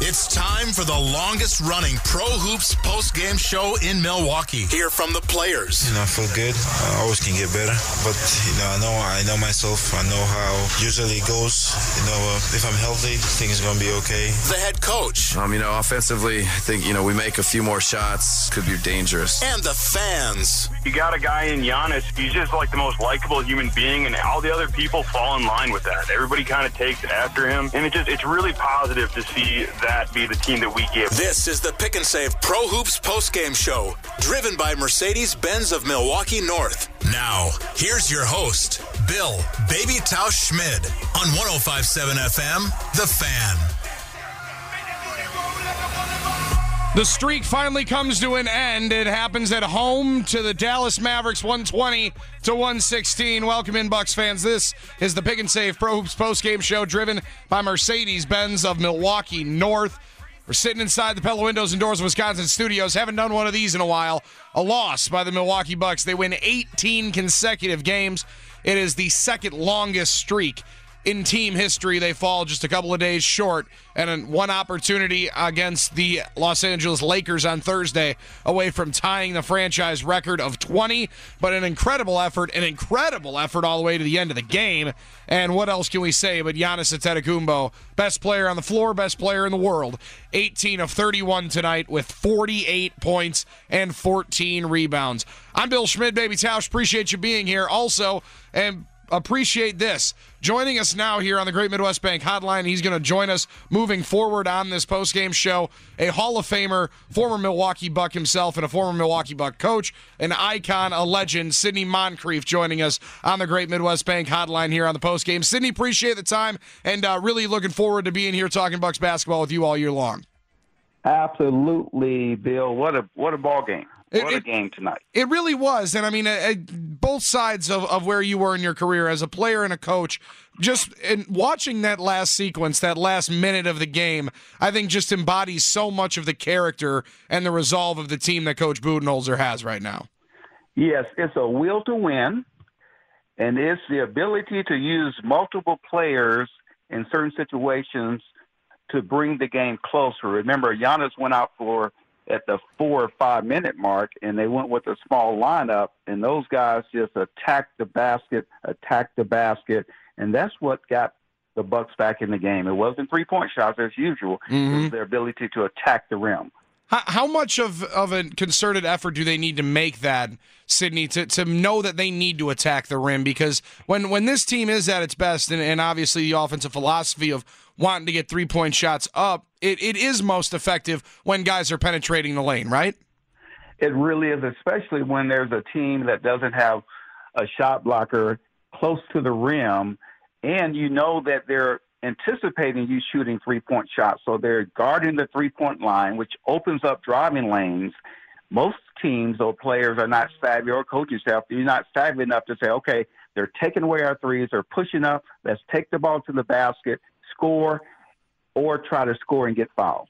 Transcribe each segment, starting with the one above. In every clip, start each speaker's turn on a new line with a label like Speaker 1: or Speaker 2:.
Speaker 1: it's time for the longest running Pro Hoops post game show in Milwaukee. Hear from the players.
Speaker 2: You know, I feel good. I always can get better, but you know, I know I know myself. I know how usually it goes. You know, uh, if I'm healthy, things are gonna be okay.
Speaker 1: The head coach.
Speaker 3: Um, you know, offensively, I think you know we make a few more shots, could be dangerous.
Speaker 1: And the fans.
Speaker 4: You got a guy in Giannis. He's just like the most likable human being, and all the other people fall in line with that. Everybody kind of takes after him, and it just it's really positive to see that be the team that we give.
Speaker 1: This is the Pick and Save Pro Hoops postgame show, driven by Mercedes Benz of Milwaukee North. Now, here's your host, Bill Baby Tausch Schmid on 1057 FM, The Fan.
Speaker 5: The streak finally comes to an end. It happens at home to the Dallas Mavericks 120 to 116. Welcome in, Bucks fans. This is the Pick and Save Pro Hoops postgame show driven by Mercedes Benz of Milwaukee North. We're sitting inside the Pella Windows and Doors of Wisconsin studios. Haven't done one of these in a while. A loss by the Milwaukee Bucks. They win 18 consecutive games. It is the second longest streak in team history. They fall just a couple of days short, and one opportunity against the Los Angeles Lakers on Thursday away from tying the franchise record of 20. But an incredible effort, an incredible effort all the way to the end of the game. And what else can we say but Giannis Antetokounmpo, best player on the floor, best player in the world, 18 of 31 tonight with 48 points and 14 rebounds. I'm Bill Schmid, baby Tausch. Appreciate you being here. Also, and appreciate this. Joining us now here on the Great Midwest Bank Hotline, he's going to join us moving forward on this postgame show. A Hall of Famer, former Milwaukee Buck himself, and a former Milwaukee Buck coach, an icon, a legend, Sidney Moncrief, joining us on the Great Midwest Bank Hotline here on the postgame. Sidney, appreciate the time and uh, really looking forward to being here talking Bucks basketball with you all year long.
Speaker 6: Absolutely, Bill. What a what a ball game. What it, a game tonight.
Speaker 5: It really was. And I mean, uh, both sides of, of where you were in your career as a player and a coach, just in watching that last sequence, that last minute of the game, I think just embodies so much of the character and the resolve of the team that Coach Budenholzer has right now.
Speaker 6: Yes, it's a will to win, and it's the ability to use multiple players in certain situations to bring the game closer. Remember, Giannis went out for – at the four or five minute mark, and they went with a small lineup, and those guys just attacked the basket, attacked the basket, and that's what got the Bucks back in the game. It wasn't three point shots as usual; mm-hmm. it was mm-hmm. their ability to attack the rim.
Speaker 5: How, how much of, of a concerted effort do they need to make that, Sidney, to, to know that they need to attack the rim? Because when, when this team is at its best, and, and obviously the offensive philosophy of wanting to get three point shots up, it, it is most effective when guys are penetrating the lane, right?
Speaker 6: It really is, especially when there's a team that doesn't have a shot blocker close to the rim, and you know that they're anticipating you shooting three point shots. So they're guarding the three point line, which opens up driving lanes. Most teams or players are not savvy, or coaching staff, you're not savvy enough to say, okay, they're taking away our threes, they're pushing up, let's take the ball to the basket, score or try to score and get fouled.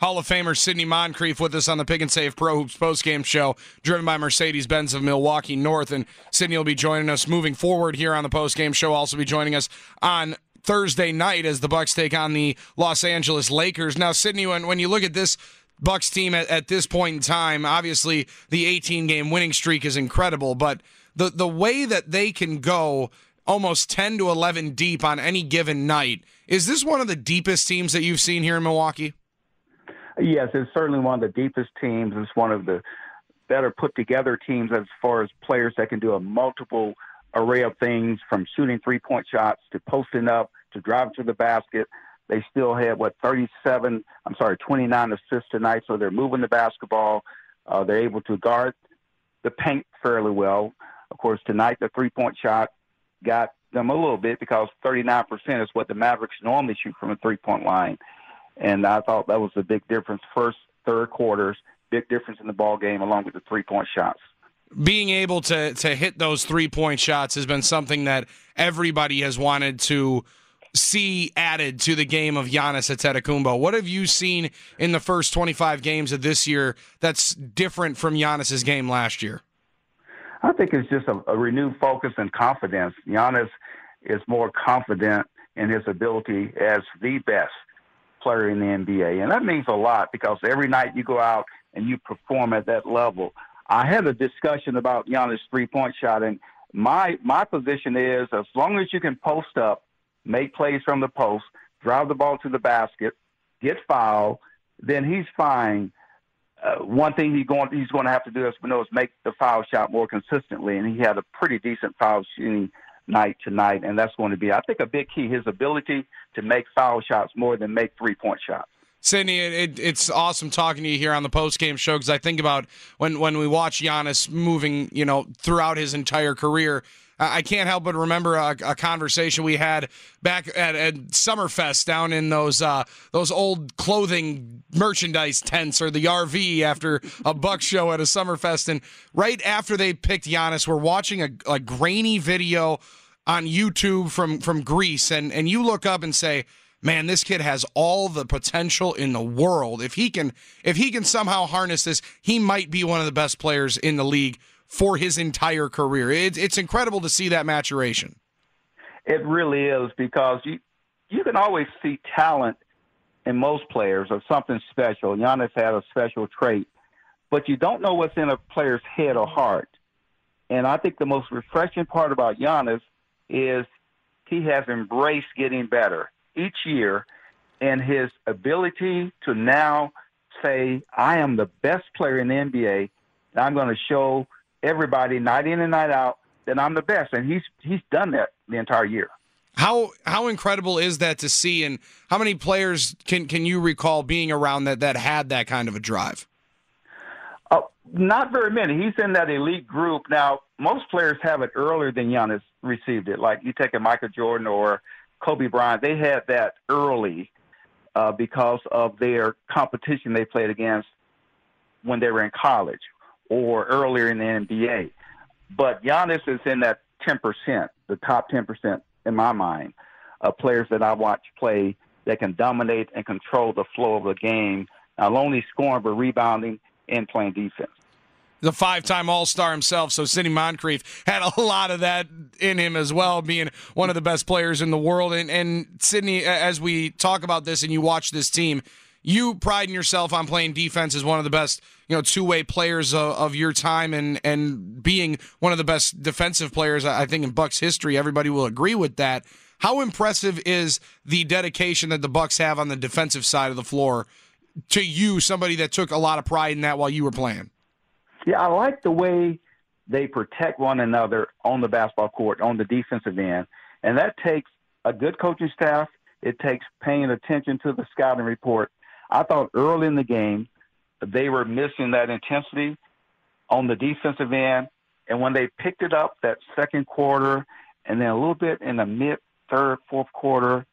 Speaker 5: Hall of Famer Sidney Moncrief with us on the Pick and Save Pro Hoops postgame show, driven by Mercedes Benz of Milwaukee North. And Sidney will be joining us moving forward here on the postgame show. Also be joining us on Thursday night as the Bucks take on the Los Angeles Lakers. Now, Sidney, when, when you look at this Bucks team at, at this point in time, obviously the 18 game winning streak is incredible, but the the way that they can go almost 10 to 11 deep on any given night. Is this one of the deepest teams that you've seen here in Milwaukee?
Speaker 6: Yes, it's certainly one of the deepest teams. It's one of the better put together teams as far as players that can do a multiple array of things from shooting three point shots to posting up to driving to the basket. They still had what 37, I'm sorry, 29 assists tonight, so they're moving the basketball. Uh, they're able to guard the paint fairly well. Of course, tonight the three point shot got them a little bit because 39% is what the Mavericks normally shoot from a three point line. And I thought that was a big difference. First, third quarters, big difference in the ball game along with the three point shots.
Speaker 5: being able to to hit those three point shots has been something that everybody has wanted to see added to the game of Giannis Antetokounmpo. What have you seen in the first 25 games of this year that's different from Giannis's game last year?
Speaker 6: I think it's just a, a renewed focus and confidence. Giannis is more confident in his ability as the best player in the NBA, and that means a lot because every night you go out and you perform at that level. I had a discussion about Giannis' three point shot, and my my position is as long as you can post up, make plays from the post, drive the ball to the basket, get fouled, then he's fine. Uh, one thing he's going he's going to have to do, as we know, is make the foul shot more consistently, and he had a pretty decent foul shooting night tonight, and that's going to be, I think, a big key his ability to make foul shots more than make three point shots.
Speaker 5: Sidney, it, it's awesome talking to you here on the post game show because I think about when when we watch Giannis moving, you know, throughout his entire career. I can't help but remember a, a conversation we had back at, at Summerfest down in those uh, those old clothing merchandise tents or the RV after a Buck show at a Summerfest, and right after they picked Giannis, we're watching a, a grainy video on YouTube from from Greece, and and you look up and say man, this kid has all the potential in the world. If he can if he can somehow harness this, he might be one of the best players in the league for his entire career. It, it's incredible to see that maturation.
Speaker 6: It really is because you you can always see talent in most players or something special. Giannis had a special trait, but you don't know what's in a player's head or heart. And I think the most refreshing part about Giannis is he has embraced getting better each year and his ability to now say, I am the best player in the NBA, and I'm going to show everybody night in and night out that I'm the best. And he's he's done that the entire year.
Speaker 5: How how incredible is that to see and how many players can can you recall being around that that had that kind of a drive?
Speaker 6: Uh, not very many. He's in that elite group. Now, most players have it earlier than Giannis received it. Like you take a Michael Jordan or Kobe Bryant, they had that early uh, because of their competition they played against when they were in college or earlier in the NBA. But Giannis is in that 10%, the top 10% in my mind, of players that I watch play that can dominate and control the flow of the game, not only scoring, but rebounding and playing defense
Speaker 5: the five-time All-Star himself. So Sidney Moncrief had a lot of that in him as well, being one of the best players in the world. And, and Sidney, as we talk about this and you watch this team, you priding yourself on playing defense as one of the best, you know, two-way players of, of, your time, and and being one of the best defensive players I think in Bucks history. Everybody will agree with that. How impressive is the dedication that the Bucks have on the defensive side of the floor to you, somebody that took a lot of pride in that while you were playing?
Speaker 6: Yeah, I like the way they protect one another on the basketball court, on the defensive end. And that takes a good coaching staff. It takes paying attention to the scouting report. I thought early in the game, they were missing that intensity on the defensive end. And when they picked it up that second quarter and then a little bit in the mid third, fourth quarter,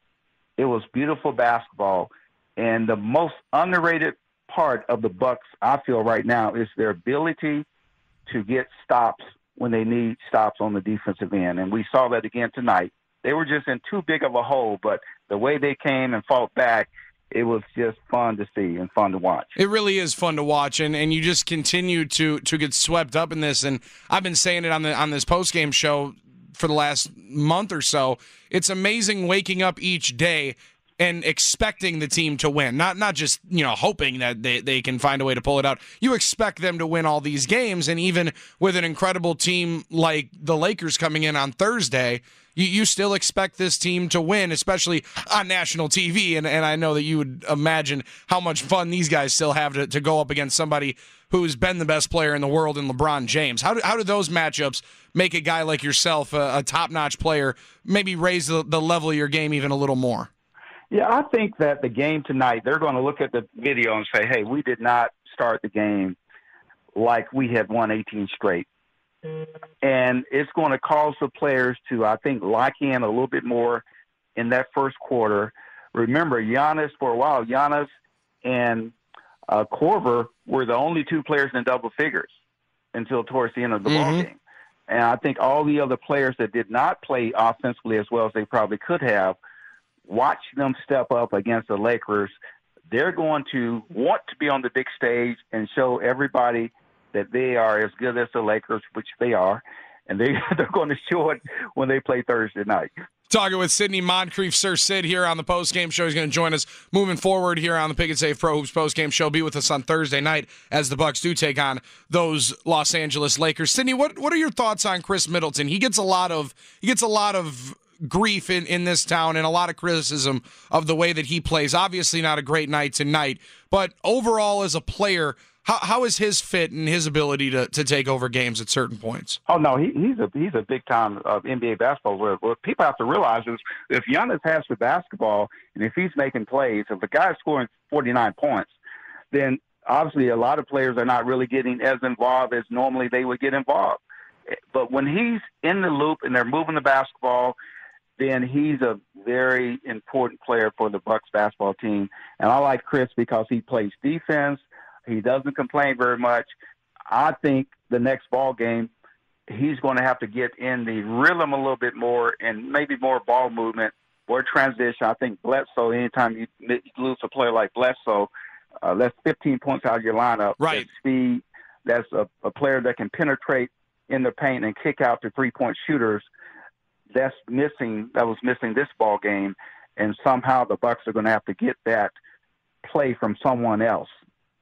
Speaker 6: it was beautiful basketball. And the most underrated part of the Bucks, I feel right now, is their ability to get stops when they need stops on the defensive end, and we saw that again tonight. They were just in too big of a hole, but the way they came and fought back, it was just fun to see and fun to watch.
Speaker 5: It really is fun to watch, and, and you just continue to to get swept up in this. And I've been saying it on the on this post game show for the last month or so. It's amazing waking up each day and expecting the team to win. Not not just, you know, hoping that they, they can find a way to pull it out. You expect them to win all these games. And even with an incredible team like the Lakers coming in on Thursday, you, you still expect this team to win, especially on national TV. And, and I know that you would imagine how much fun these guys still have to, to go up against somebody who's been the best player in the world in LeBron James. How do, how do those matchups make a guy like yourself, a, a top notch player, maybe raise the, the level of your game even a little more?
Speaker 6: Yeah, I think that the game tonight, they're going to look at the video and say, hey, we did not start the game like we had won 18 straight. And it's going to cause the players to, I think, lock in a little bit more in that first quarter. Remember, Giannis, for a while, Giannis and uh, Korver were the only two players in double figures until towards the end of the
Speaker 5: Mm-hmm.
Speaker 6: ball game. And I think all the other players that did not play offensively as well as they probably could have, watch them step up against the Lakers. They're going to want to be on the big stage and show everybody that they are as good as the Lakers, which they are, and they they're going to show it when they play Thursday night.
Speaker 5: Talking with Sidney Moncrief, Sir Sid, here on the post game show. He's going to join us moving forward here on the Pick and Save Pro Hoops post game show. Be with us on Thursday night as the Bucks do take on those Los Angeles Lakers. Sidney, what what are your thoughts on Khris Middleton? He gets a lot of he gets a lot of grief in, in this town and a lot of criticism of the way that he plays. Obviously, not a great night tonight, but overall as a player, how, how is his fit and his ability to, to take over games at certain points?
Speaker 6: Oh no, he, he's a he's a big time uh, NBA basketball. What, what people have to realize is if Giannis has the basketball and if he's making plays, if the guy's scoring 49 points, then obviously a lot of players are not really getting as involved as normally they would get involved. But when he's in the loop and they're moving the basketball, then he's a very important player for the Bucks basketball team. And I like Khris because he plays defense. He doesn't complain very much. I think the next ball game, he's going to have to get in the rhythm a little bit more and maybe more ball movement, more transition. I think Bledsoe, anytime you, you lose a player like Bledsoe, uh, that's 15 points out of your lineup.
Speaker 5: Right.
Speaker 6: That's speed. That's a, a player that can penetrate in the paint and kick out to three point shooters. That's missing. That was missing this ball game, and somehow the Bucks are going to have to get that play from someone else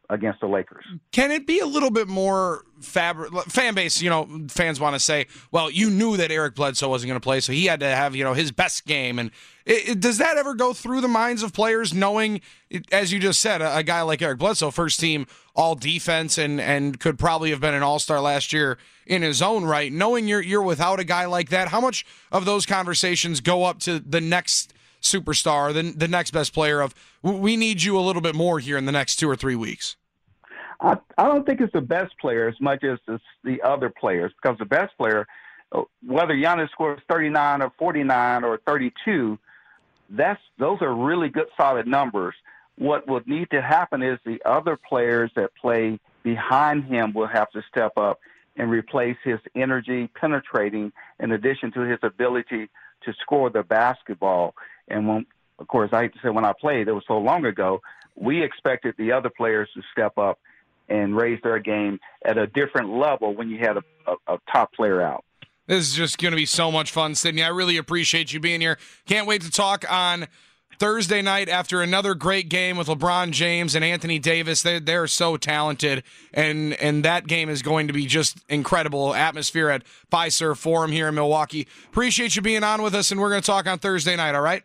Speaker 6: against the Lakers.
Speaker 5: Can it be a little bit more fabric fan base? You know, fans want to say, "Well, you knew that Eric Bledsoe wasn't going to play, so he had to have you know his best game." And it, it, does that ever go through the minds of players, knowing, as you just said, a, a guy like Eric Bledsoe, first team All Defense, and and could probably have been an All Star last year in his own right, knowing you're you're without a guy like that? How much of those conversations go up to the next? Superstar, the, the next best player of we need you a little bit more here in the next two or three weeks?
Speaker 6: I, I don't think it's the best player as much as the other players because the best player, uh, whether Giannis scores 39 or 49 or 32, that's those are really good solid numbers. What will need to happen is the other players that play behind him will have to step up and replace his energy penetrating in addition to his ability to score the basketball. And when, of course, I hate to say when I played, it was so long ago, we expected the other players to step up and raise their game at a different level when you had a, a, a top player out.
Speaker 5: This is just going to be so much fun, Sidney. I really appreciate you being here. Can't wait to talk on Thursday night after another great game with LeBron James and Anthony Davis. They they're so talented, and and that game is going to be just incredible atmosphere at Fiserv Forum here in Milwaukee. Appreciate you being on with us, and we're going to talk on Thursday night. All right.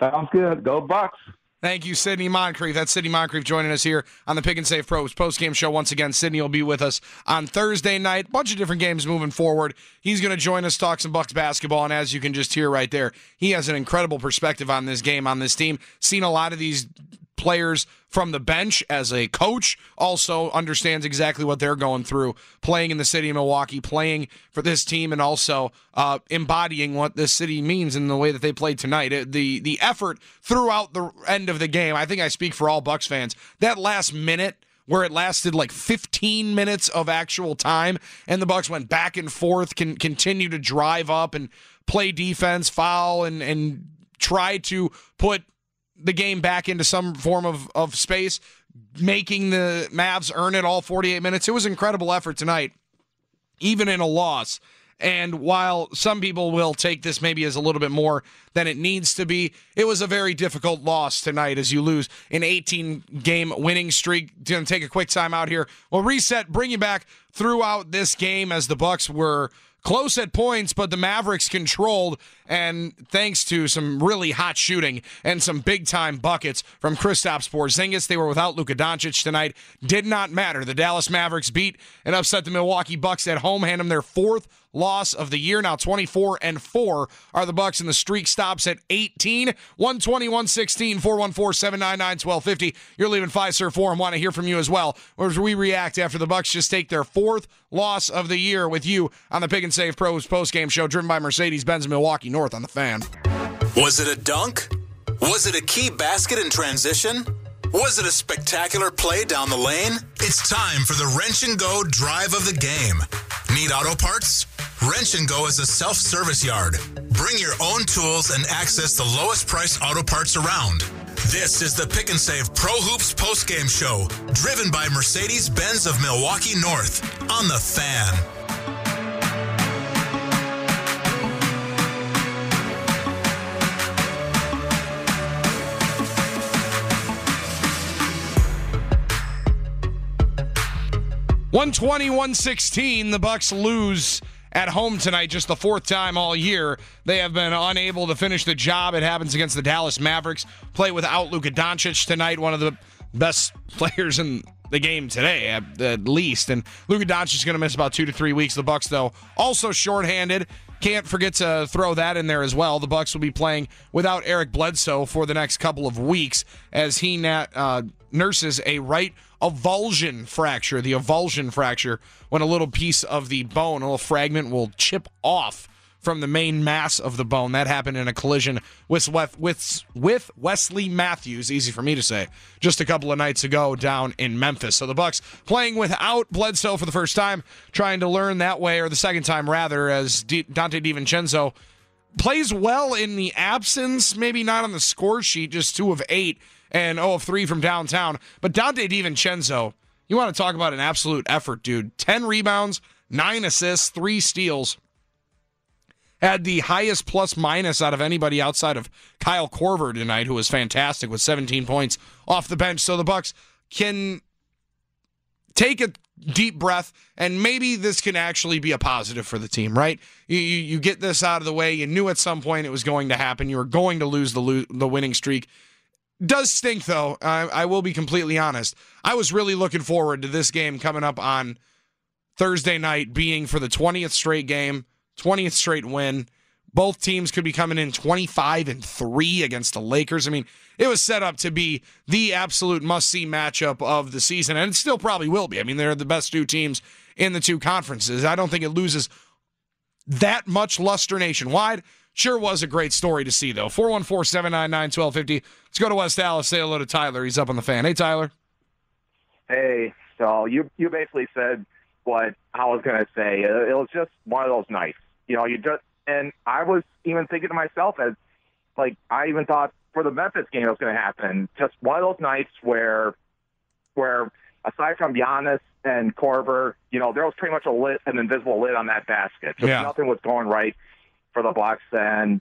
Speaker 6: Sounds good. Go Bucks.
Speaker 5: Thank you, Sidney Moncrief. That's Sidney Moncrief joining us here on the Pick and Save Pros post game show. Once again, Sidney will be with us on Thursday night. Bunch of different games moving forward. He's going to join us, talk some Bucks basketball, and as you can just hear right there, he has an incredible perspective on this game, on this team. Seen a lot of these players from the bench as a coach also understands exactly what they're going through playing in the city of milwaukee playing for this team and also uh, embodying what this city means in the way that they played tonight. It- the the effort throughout the end of the game i think i speak for all bucks fans that last minute where it lasted like 15 minutes of actual time and the bucks went back and forth can continue to drive up and play defense foul and and try to put the game back into some form of, of space, making the Mavs earn it all 48 minutes. It was incredible effort tonight, even in a loss. And while some people will take this maybe as a little bit more than it needs to be, it was a very difficult loss tonight as you lose an 18 game winning streak. Going to take a quick time out here. We'll reset, bring you back throughout this game as the Bucks were close at points, but the Mavericks controlled, and thanks to some really hot shooting and some big time buckets from Kristaps Porzingis, they were without Luka Doncic tonight. Did not matter. The Dallas Mavericks beat and upset the Milwaukee Bucks at home, hand them their fourth loss of the year. Now 24 and 4 are the Bucks, and the streak stops at 18. 120, 116, 414 799 1250. You're leaving Fiserv Forum. Want to hear from you as well. As we react after the Bucks just take their fourth loss of the year with you on the Pick and Save Pros postgame show driven by Mercedes Benz Milwaukee North on the fan.
Speaker 1: Was it a dunk? Was it a key basket in transition? Was it a spectacular play down the lane? It's time for the Wrench and Go drive of the game. Need auto parts? Wrench and Go is a self service yard. Bring your own tools and access the lowest price auto parts around. This is the Pick and Save Pro Hoops postgame show, driven by Mercedes Benz of Milwaukee North on the fan.
Speaker 5: One twenty, one sixteen. The Bucks lose at home tonight, just the fourth time all year. They have been unable to finish the job. It happens against the Dallas Mavericks. Play without Luka Doncic tonight, one of the best players in the game today, at, at least. And Luka Doncic is going to miss about two to three weeks. The Bucks, though, also shorthanded. Can't forget to throw that in there as well. The Bucks will be playing without Eric Bledsoe for the next couple of weeks as he nat, uh, nurses a right avulsion fracture. The avulsion fracture, when a little piece of the bone, a little fragment, will chip off from the main mass of the bone. That happened in a collision with with with Wesley Matthews, easy for me to say, just a couple of nights ago down in Memphis. So the Bucks playing without Bledsoe for the first time, trying to learn that way, or the second time rather, as D- Donte DiVincenzo plays well in the absence, maybe not on the score sheet, just two of eight and 0 of 3 from downtown. But Donte DiVincenzo, you want to talk about an absolute effort, dude. 10 rebounds, 9 assists, 3 steals. Had the highest plus minus out of anybody outside of Kyle Korver tonight, who was fantastic with 17 points off the bench. So the Bucks can take a deep breath, and maybe this can actually be a positive for the team, right? You, you, you, get this out of the way. You knew at some point it was going to happen. You were going to lose the lo- the winning streak. Does stink though. I, I will be completely honest. I was really looking forward to this game coming up on Thursday night, being for the 20th straight game, 20th straight win. Both teams could be coming in 25 and 3 against the Lakers. I mean, it was set up to be the absolute must see matchup of the season, and it still probably will be. I mean, they're the best two teams in the two conferences. I don't think it loses that much luster nationwide. Sure was a great story to see, though. 414 799 1250. Let's go to West Dallas. Say hello to Tyler. He's up on the fan. Hey, Tyler.
Speaker 7: Hey, so you you basically said what I was going to say. It was just one of those nights. You know, you just, and I was even thinking to myself as, like, I even thought for the Memphis game it was going to happen. Just one of those nights where, where aside from Giannis and Korver, you know, there was pretty much a lit, an invisible lid on that basket. Just yeah. nothing was going right for the Bucks. And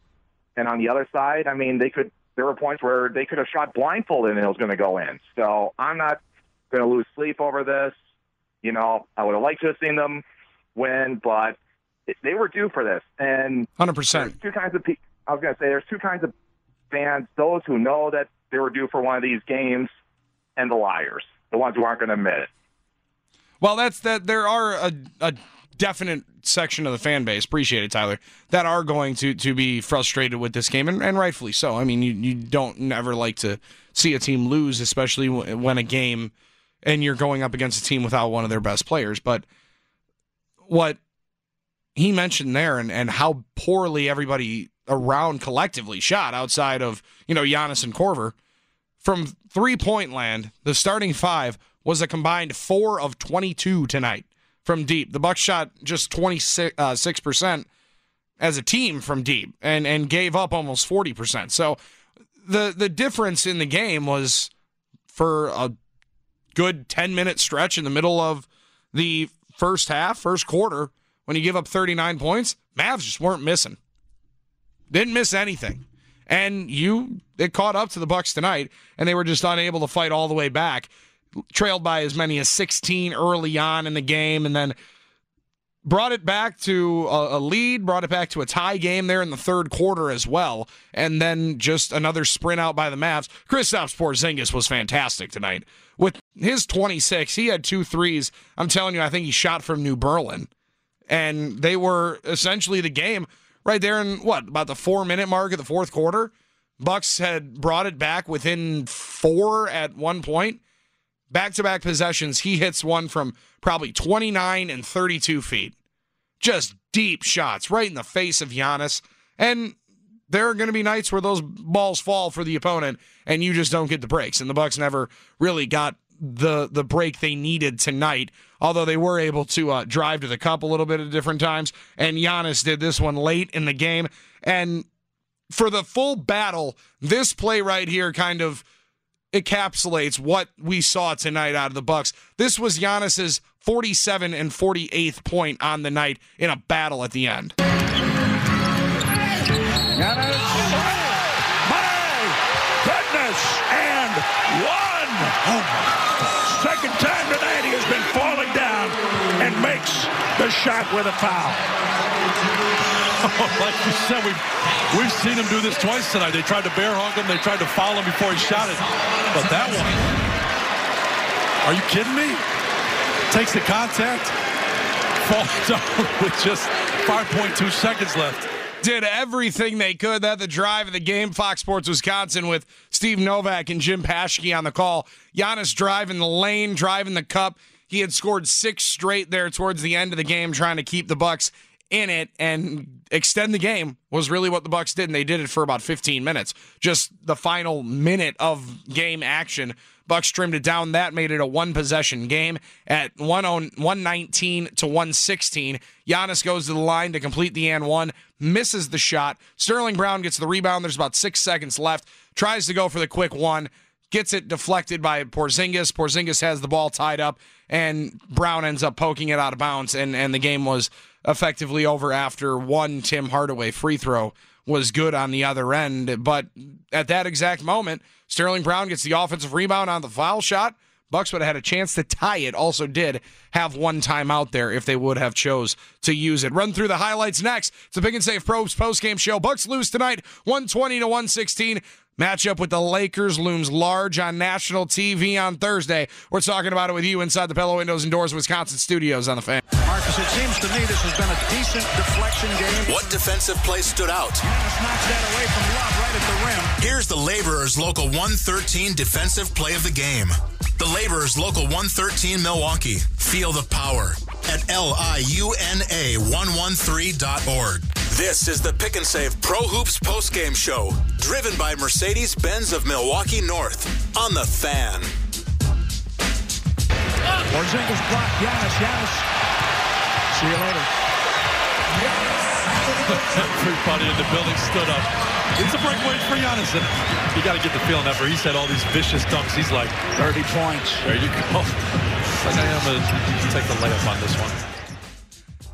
Speaker 7: and on the other side, I mean, they could. There were points where they could have shot blindfolded and it was going to go in. So I'm not going to lose sleep over this. You know, I would have liked to have seen them win, but they were due for this. And
Speaker 5: hundred percent.
Speaker 7: Two kinds of. Pe- I was going to say there's two kinds of fans: those who know that they were due for one of these games, and the liars, the ones who aren't going to admit it.
Speaker 5: Well, that's that. There are a, a definite section of the fan base, appreciate it, Tyler, that are going to to be frustrated with this game, and, and rightfully so. I mean, you, you don't never like to see a team lose, especially when a game and you're going up against a team without one of their best players. But what he mentioned there and, and how poorly everybody around collectively shot outside of, you know, Giannis and Korver, from three point land, the starting five was a combined four of 22 tonight from deep. The Bucks shot just 26 uh, percent as a team from deep and and gave up almost 40%. So the the difference in the game was for a good 10 minute stretch in the middle of the first half, first quarter, when you give up 39 points, Mavs just weren't missing. Didn't miss anything. And you it caught up to the Bucks tonight and they were just unable to fight all the way back trailed by as many as 16 early on in the game, and then brought it back to a, lead, brought it back to a tie game there in the third quarter as well, and then just another sprint out by the Mavs. Kristaps Porzingis was fantastic tonight. With his 26, he had two threes. I'm telling you, I think he shot from New Berlin, and they were essentially the game right there in what about the four minute mark of the fourth quarter. Bucks had brought it back within four at one point back to back possessions, he hits one from probably 29 and 32 feet. Just deep shots right in the face of Giannis. And there are going to be nights where those balls fall for the opponent and you just don't get the breaks. And the Bucks never really got the the break they needed tonight. Although they were able to uh, drive to the cup a little bit at different times, and Giannis did this one late in the game. And for the full battle, this play right here kind of encapsulates what we saw tonight out of the Bucks. This was Giannis's 47 and 48th point on the night in a battle at the end.
Speaker 8: Giannis. My goodness. And one. Oh. Second time tonight he has been falling down and makes the shot with a foul.
Speaker 9: like you said, we've, we've seen him do this twice tonight. They tried to bear hug him. They tried to foul him before he shot it. But that one, are you kidding me? Takes the contact, falls down with just 5.2 seconds left
Speaker 5: did everything they could. That the drive of the game, Fox Sports Wisconsin with Steve Novak and Jim Paschke on the call. Giannis driving the lane, driving the cup. He had scored six straight there towards the end of the game, trying to keep the Bucks in it and extend the game was really what the Bucks did, and they did it for about 15 minutes. Just the final minute of game action Bucks trimmed it down. That made it a one possession game at 119 to 116. Giannis goes to the line to complete the and one, misses the shot. Sterling Brown gets the rebound. There's about six seconds left. Tries to go for the quick one, gets it deflected by Porzingis. Porzingis has the ball tied up, and Brown ends up poking it out of bounds, and, and the game was effectively over after one Tim Hardaway free throw was good on the other end. But at that exact moment, Sterling Brown gets the offensive rebound on the foul shot. Bucks would have had a chance to tie it. Also, did have one timeout there if they would have chose to use it. Run through the highlights next. It's a Pick and Save probes post game show. Bucks lose tonight, 120 to 116. Matchup with the Lakers looms large on national TV on Thursday. We're talking about it with you inside the Pella Windows and Doors Wisconsin studios on the fan.
Speaker 8: Marcus, it seems to me this has been a decent deflection game.
Speaker 1: What defensive play stood out?
Speaker 8: Giannis knocks that away from Love right at the rim.
Speaker 1: Here's the Laborers Local 113 defensive play of the game. The Laborers Local 113 Milwaukee. Feel the power at liuna113.org. This is the Pick and Save Pro Hoops postgame show, driven by Mercedes Benz of Milwaukee North on the fan.
Speaker 8: Porzingis blocked Giannis. Giannis. See you later.
Speaker 9: Everybody in the building stood up. It's a breakaway for Giannis. And you got to get the feeling where he's had all these vicious dunks. He's like,
Speaker 8: 30 points.
Speaker 9: There you go. It's like I am going to take the layup on this one.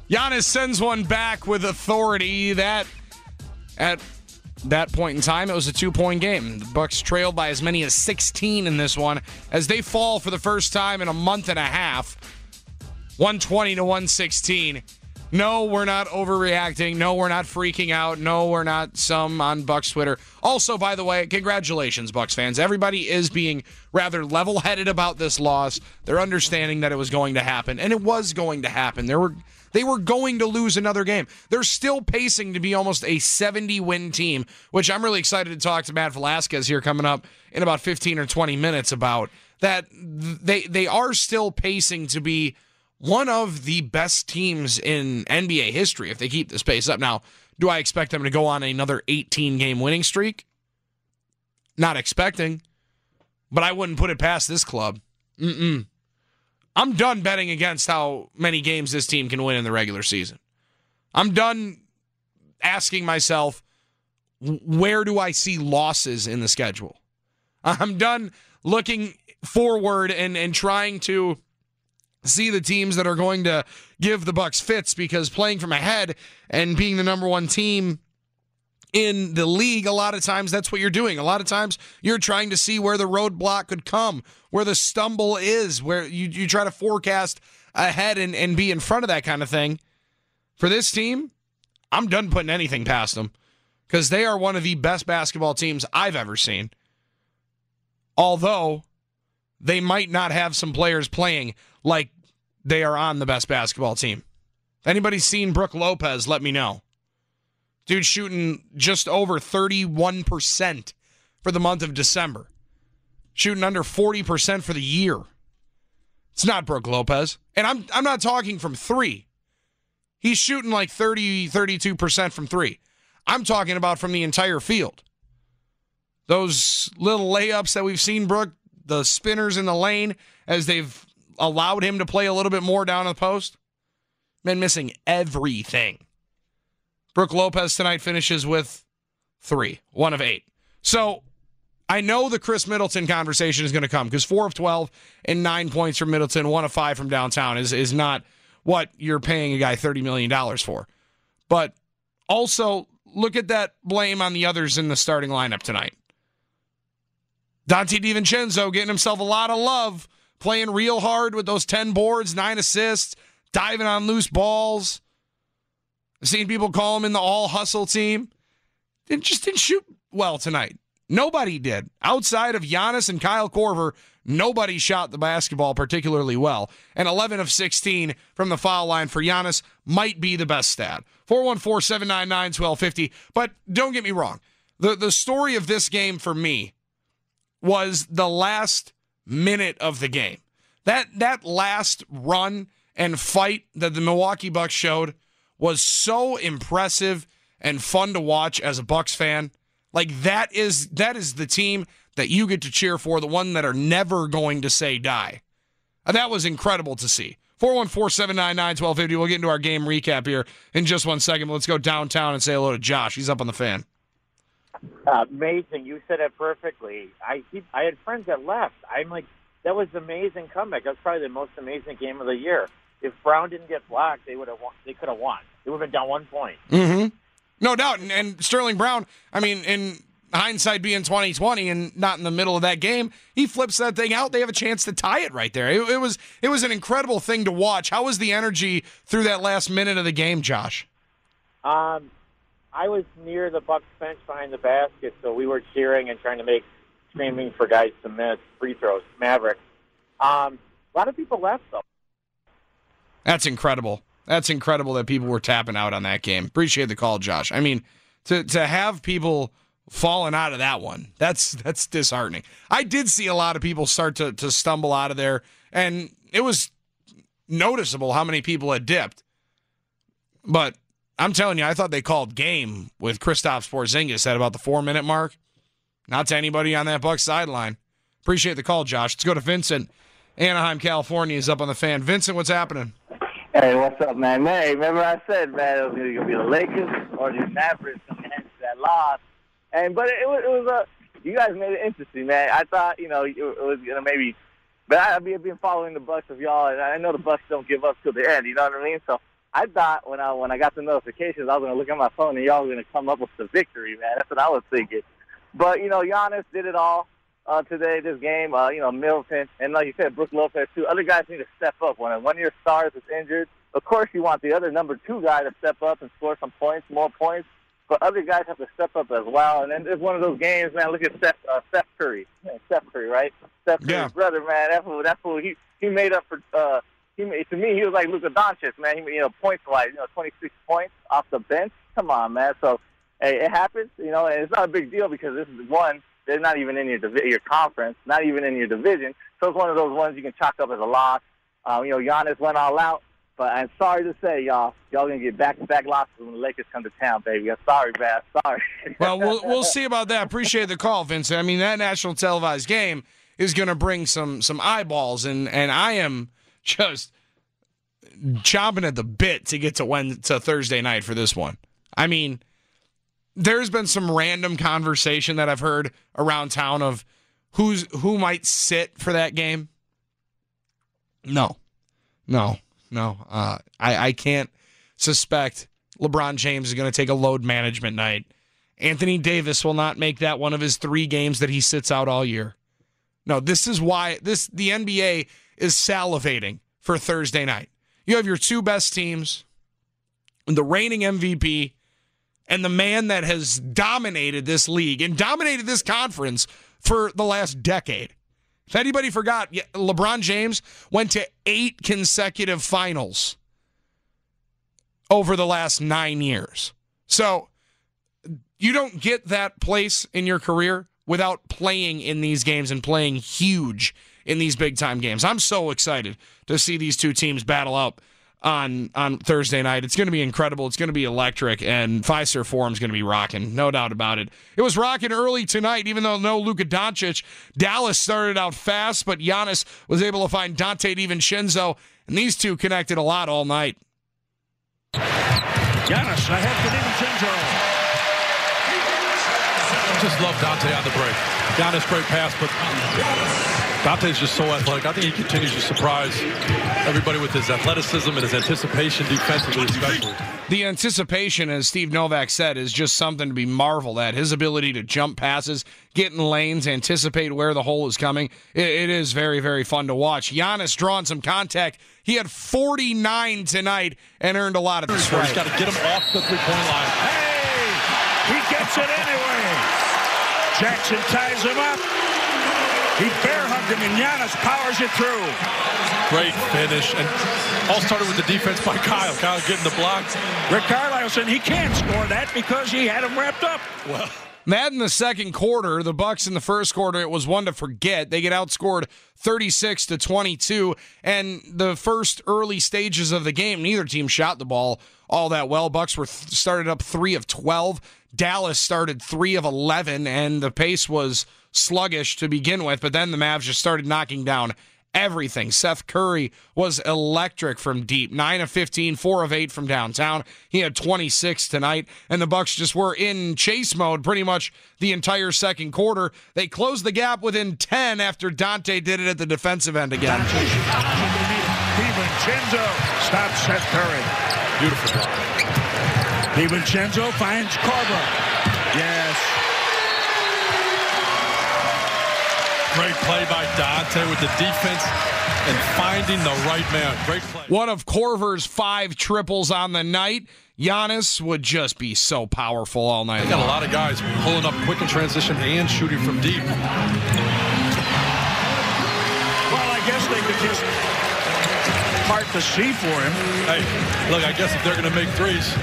Speaker 5: Giannis sends one back with authority. That at that point in time, it was a two-point game. The Bucks trailed by as many as 16 in this one as they fall for the first time in a month and a half. 120 to 116. No, we're not overreacting. No, we're not freaking out. No, we're not some on Bucks Twitter. Also, by the way, congratulations, Bucks fans. Everybody is being rather level-headed about this loss. They're understanding that it was going to happen, and it was going to happen. There were they were going to lose another game. They're still pacing to be almost a 70 win team, which I'm really excited to talk to Matt Velazquez here coming up in about 15 or 20 minutes about that they they are still pacing to be one of the best teams in NBA history if they keep this pace up. Now, do I expect them to go on another 18 game winning streak? Not expecting, but I wouldn't put it past this club. Mm-mm. I'm done betting against how many games this team can win in the regular season. I'm done asking myself, where do I see losses in the schedule? I'm done looking forward and, and trying to see the teams that are going to give the Bucks fits because playing from ahead and being the number one team in the league, a lot of times that's what you're doing. A lot of times you're trying to see where the roadblock could come, where the stumble is, where you, you try to forecast ahead and, and be in front of that kind of thing. For this team, I'm done putting anything past them because they are one of the best basketball teams I've ever seen. Although they might not have some players playing like they are on the best basketball team. Anybody seen Brook Lopez, let me know. Dude shooting just over 31% for the month of December. Shooting under 40% for the year. It's not Brook Lopez. And I'm I'm not talking from 3. He's shooting like 30 32% from 3. I'm talking about from the entire field. Those little layups that we've seen, Brook, the spinners in the lane as they've allowed him to play a little bit more down the post. Been missing everything. Brook Lopez tonight finishes with three, one of eight. So I know the Khris Middleton conversation is going to come because four of 12 and nine points from Middleton, one of five from downtown is, is not what you're paying a guy $30 million for. But also look at that blame on the others in the starting lineup tonight. Donte DiVincenzo getting himself a lot of love, playing real hard with those 10 boards, nine assists, diving on loose balls. I've seen people call him in the all hustle team. Didn't just didn't shoot well tonight. Nobody did. Outside of Giannis and Kyle Korver, nobody shot the basketball particularly well. And 11 of 16 from the foul line for Giannis might be the best stat. 414 799 1250. But don't get me wrong. The, the story of this game for me was the last minute of the game. That that last run and fight that the Milwaukee Bucks showed was so impressive and fun to watch as a Bucks fan. Like that is that is the team that you get to cheer for, the one that are never going to say die. Uh, that was incredible to see. 414-799-1250. We'll get into our game recap here in just one second. But let's go downtown and say hello to Josh. He's up on the fan.
Speaker 10: Uh, amazing. You said it perfectly. I he, I had friends that left. I'm like, that was amazing comeback. That's probably the most amazing game of the year. If Brown didn't get blocked, they would have won. They could have won. They would have been down one point.
Speaker 5: Mm-hmm. No doubt. And, and Sterling Brown, I mean, in hindsight being 2020 and not in the middle of that game, he flips that thing out. They have a chance to tie it right there. It, it was it was an incredible thing to watch. How was the energy through that last minute of the game, Josh?
Speaker 10: Um, I was near the Bucks bench behind the basket, so we were cheering and trying to make screaming for guys to miss free throws. Mavericks. Um, a lot of people left though.
Speaker 5: That's incredible. That's incredible that people were tapping out on that game. Appreciate the call, Josh. I mean, to to have people falling out of that one, that's that's disheartening. I did see a lot of people start to to stumble out of there, and it was noticeable how many people had dipped. But I'm telling you, I thought they called game with Kristaps Porzingis at about the four minute mark. Not to anybody on that Bucks sideline. Appreciate the call, Josh. Let's go to Vincent. Anaheim, California is up on the fan. Vincent, what's happening?
Speaker 11: Hey, what's up, man? Hey, remember I said, man, it was going to be the Lakers or the Mavericks coming that loss. And but it was, it was a you guys made it interesting, man. I thought you know it, was going to maybe, but I've been following the Bucks of y'all, and I know the Bucks don't give up till the end. You know what I mean? So I thought when I when I got the notifications, I was going to look at my phone and y'all were going to come up with the victory, man. That's what I was thinking. But you know, Giannis did it all uh, today, this game. Uh, you know, Middleton and like you said, Brook Lopez too. Other guys need to step up. When one of your stars is injured, of course you want the other number two guy to step up and score some points, more points. But other guys have to step up as well. And then it's one of those games, man. Look at Steph, uh, Steph Curry, yeah, Steph Curry, right? Steph Curry's
Speaker 5: Yeah.
Speaker 11: brother, man. That's what that's what he he made up for. Uh, he to me, he was like Luka Doncic, man. He, you know, points wise, you know, 26 points off the bench. Come on, man. So hey, it happens, you know, and it's not a big deal because this is one. They're not even in your your conference, not even in your division. So it's one of those ones you can chalk up as a loss. Um, you know, Giannis went all out, but I'm sorry to say, y'all, y'all gonna get back-to-back losses when the Lakers come to town, baby. I'm sorry, man. Sorry.
Speaker 5: Well, we'll we'll see about that. Appreciate the call, Vincent. I mean, that national televised game is to bring some some eyeballs, and and I am just chomping at the bit to get to when to Thursday night for this one. I mean, there's been some random conversation that I've heard around town of who's who might sit for that game. No, no, no. Uh, I I can't suspect LeBron James is going to take a load management night. Anthony Davis will not make that one of his three games that he sits out all year. No, this is why this the NBA is salivating for Thursday night. You have your two best teams, the reigning MVP, and the man that has dominated this league and dominated this conference for the last decade. If anybody forgot, LeBron James went to eight consecutive finals over the last nine years. So you don't get that place in your career without playing in these games and playing huge in these big time games. I'm so excited to see these two teams battle up on on Thursday night. It's going to be incredible. It's going to be electric, and Fiserv Forum's going to be rocking, no doubt about it. It was rocking early tonight, even though no Luka Doncic. Dallas started out fast, but Giannis was able to find Donte DiVincenzo, and these two connected a lot all night.
Speaker 8: Giannis ahead for DiVincenzo.
Speaker 9: I just love Donte on the break. Giannis, great pass, but Donte's just so athletic. I think he continues to surprise everybody with his athleticism and his anticipation defensively, especially.
Speaker 5: The anticipation, as Steve Novak said, is just something to be marveled at. His ability to jump passes, get in lanes, anticipate where the hole is coming. it, it is very, very fun to watch. Giannis drawing some contact. He had 49 tonight and earned a lot of this.
Speaker 9: He's got to get him off the three-point line.
Speaker 8: Hey, he gets it anyway. Jackson ties him up. He bear hugged him, and Giannis powers it through.
Speaker 9: Great finish, and all started with the defense by Kyle. Kyle getting the block.
Speaker 8: Rick Carlisle said he can't score that because he had him wrapped up.
Speaker 9: Well,
Speaker 5: That in the second quarter, the Bucks in the first quarter, it was one to forget. They get outscored 36 to 22, and the first early stages of the game, neither team shot the ball all that well. Bucks were th- started up three of 12. Dallas started three of 11, and the pace was sluggish to begin with. But then the Mavs just started knocking down everything. Seth Curry was electric from deep. 9 of 15, 4 of 8 from downtown. He had 26 tonight and the Bucks just were in chase mode pretty much the entire second quarter. They closed the gap within 10 after Donte did it at the defensive end again.
Speaker 8: DiVincenzo stops Seth Curry.
Speaker 9: Beautiful.
Speaker 8: DiVincenzo finds Korver. Yes.
Speaker 9: Great play by Donte with the defense and finding the right man. Great play.
Speaker 5: One of Korver's five triples on the night. Giannis would just be so powerful all night
Speaker 9: They got a lot of guys pulling up quick in transition and shooting from deep.
Speaker 8: Well, I guess they could just part the sea for him.
Speaker 9: Hey, look, I guess if they're going to make threes,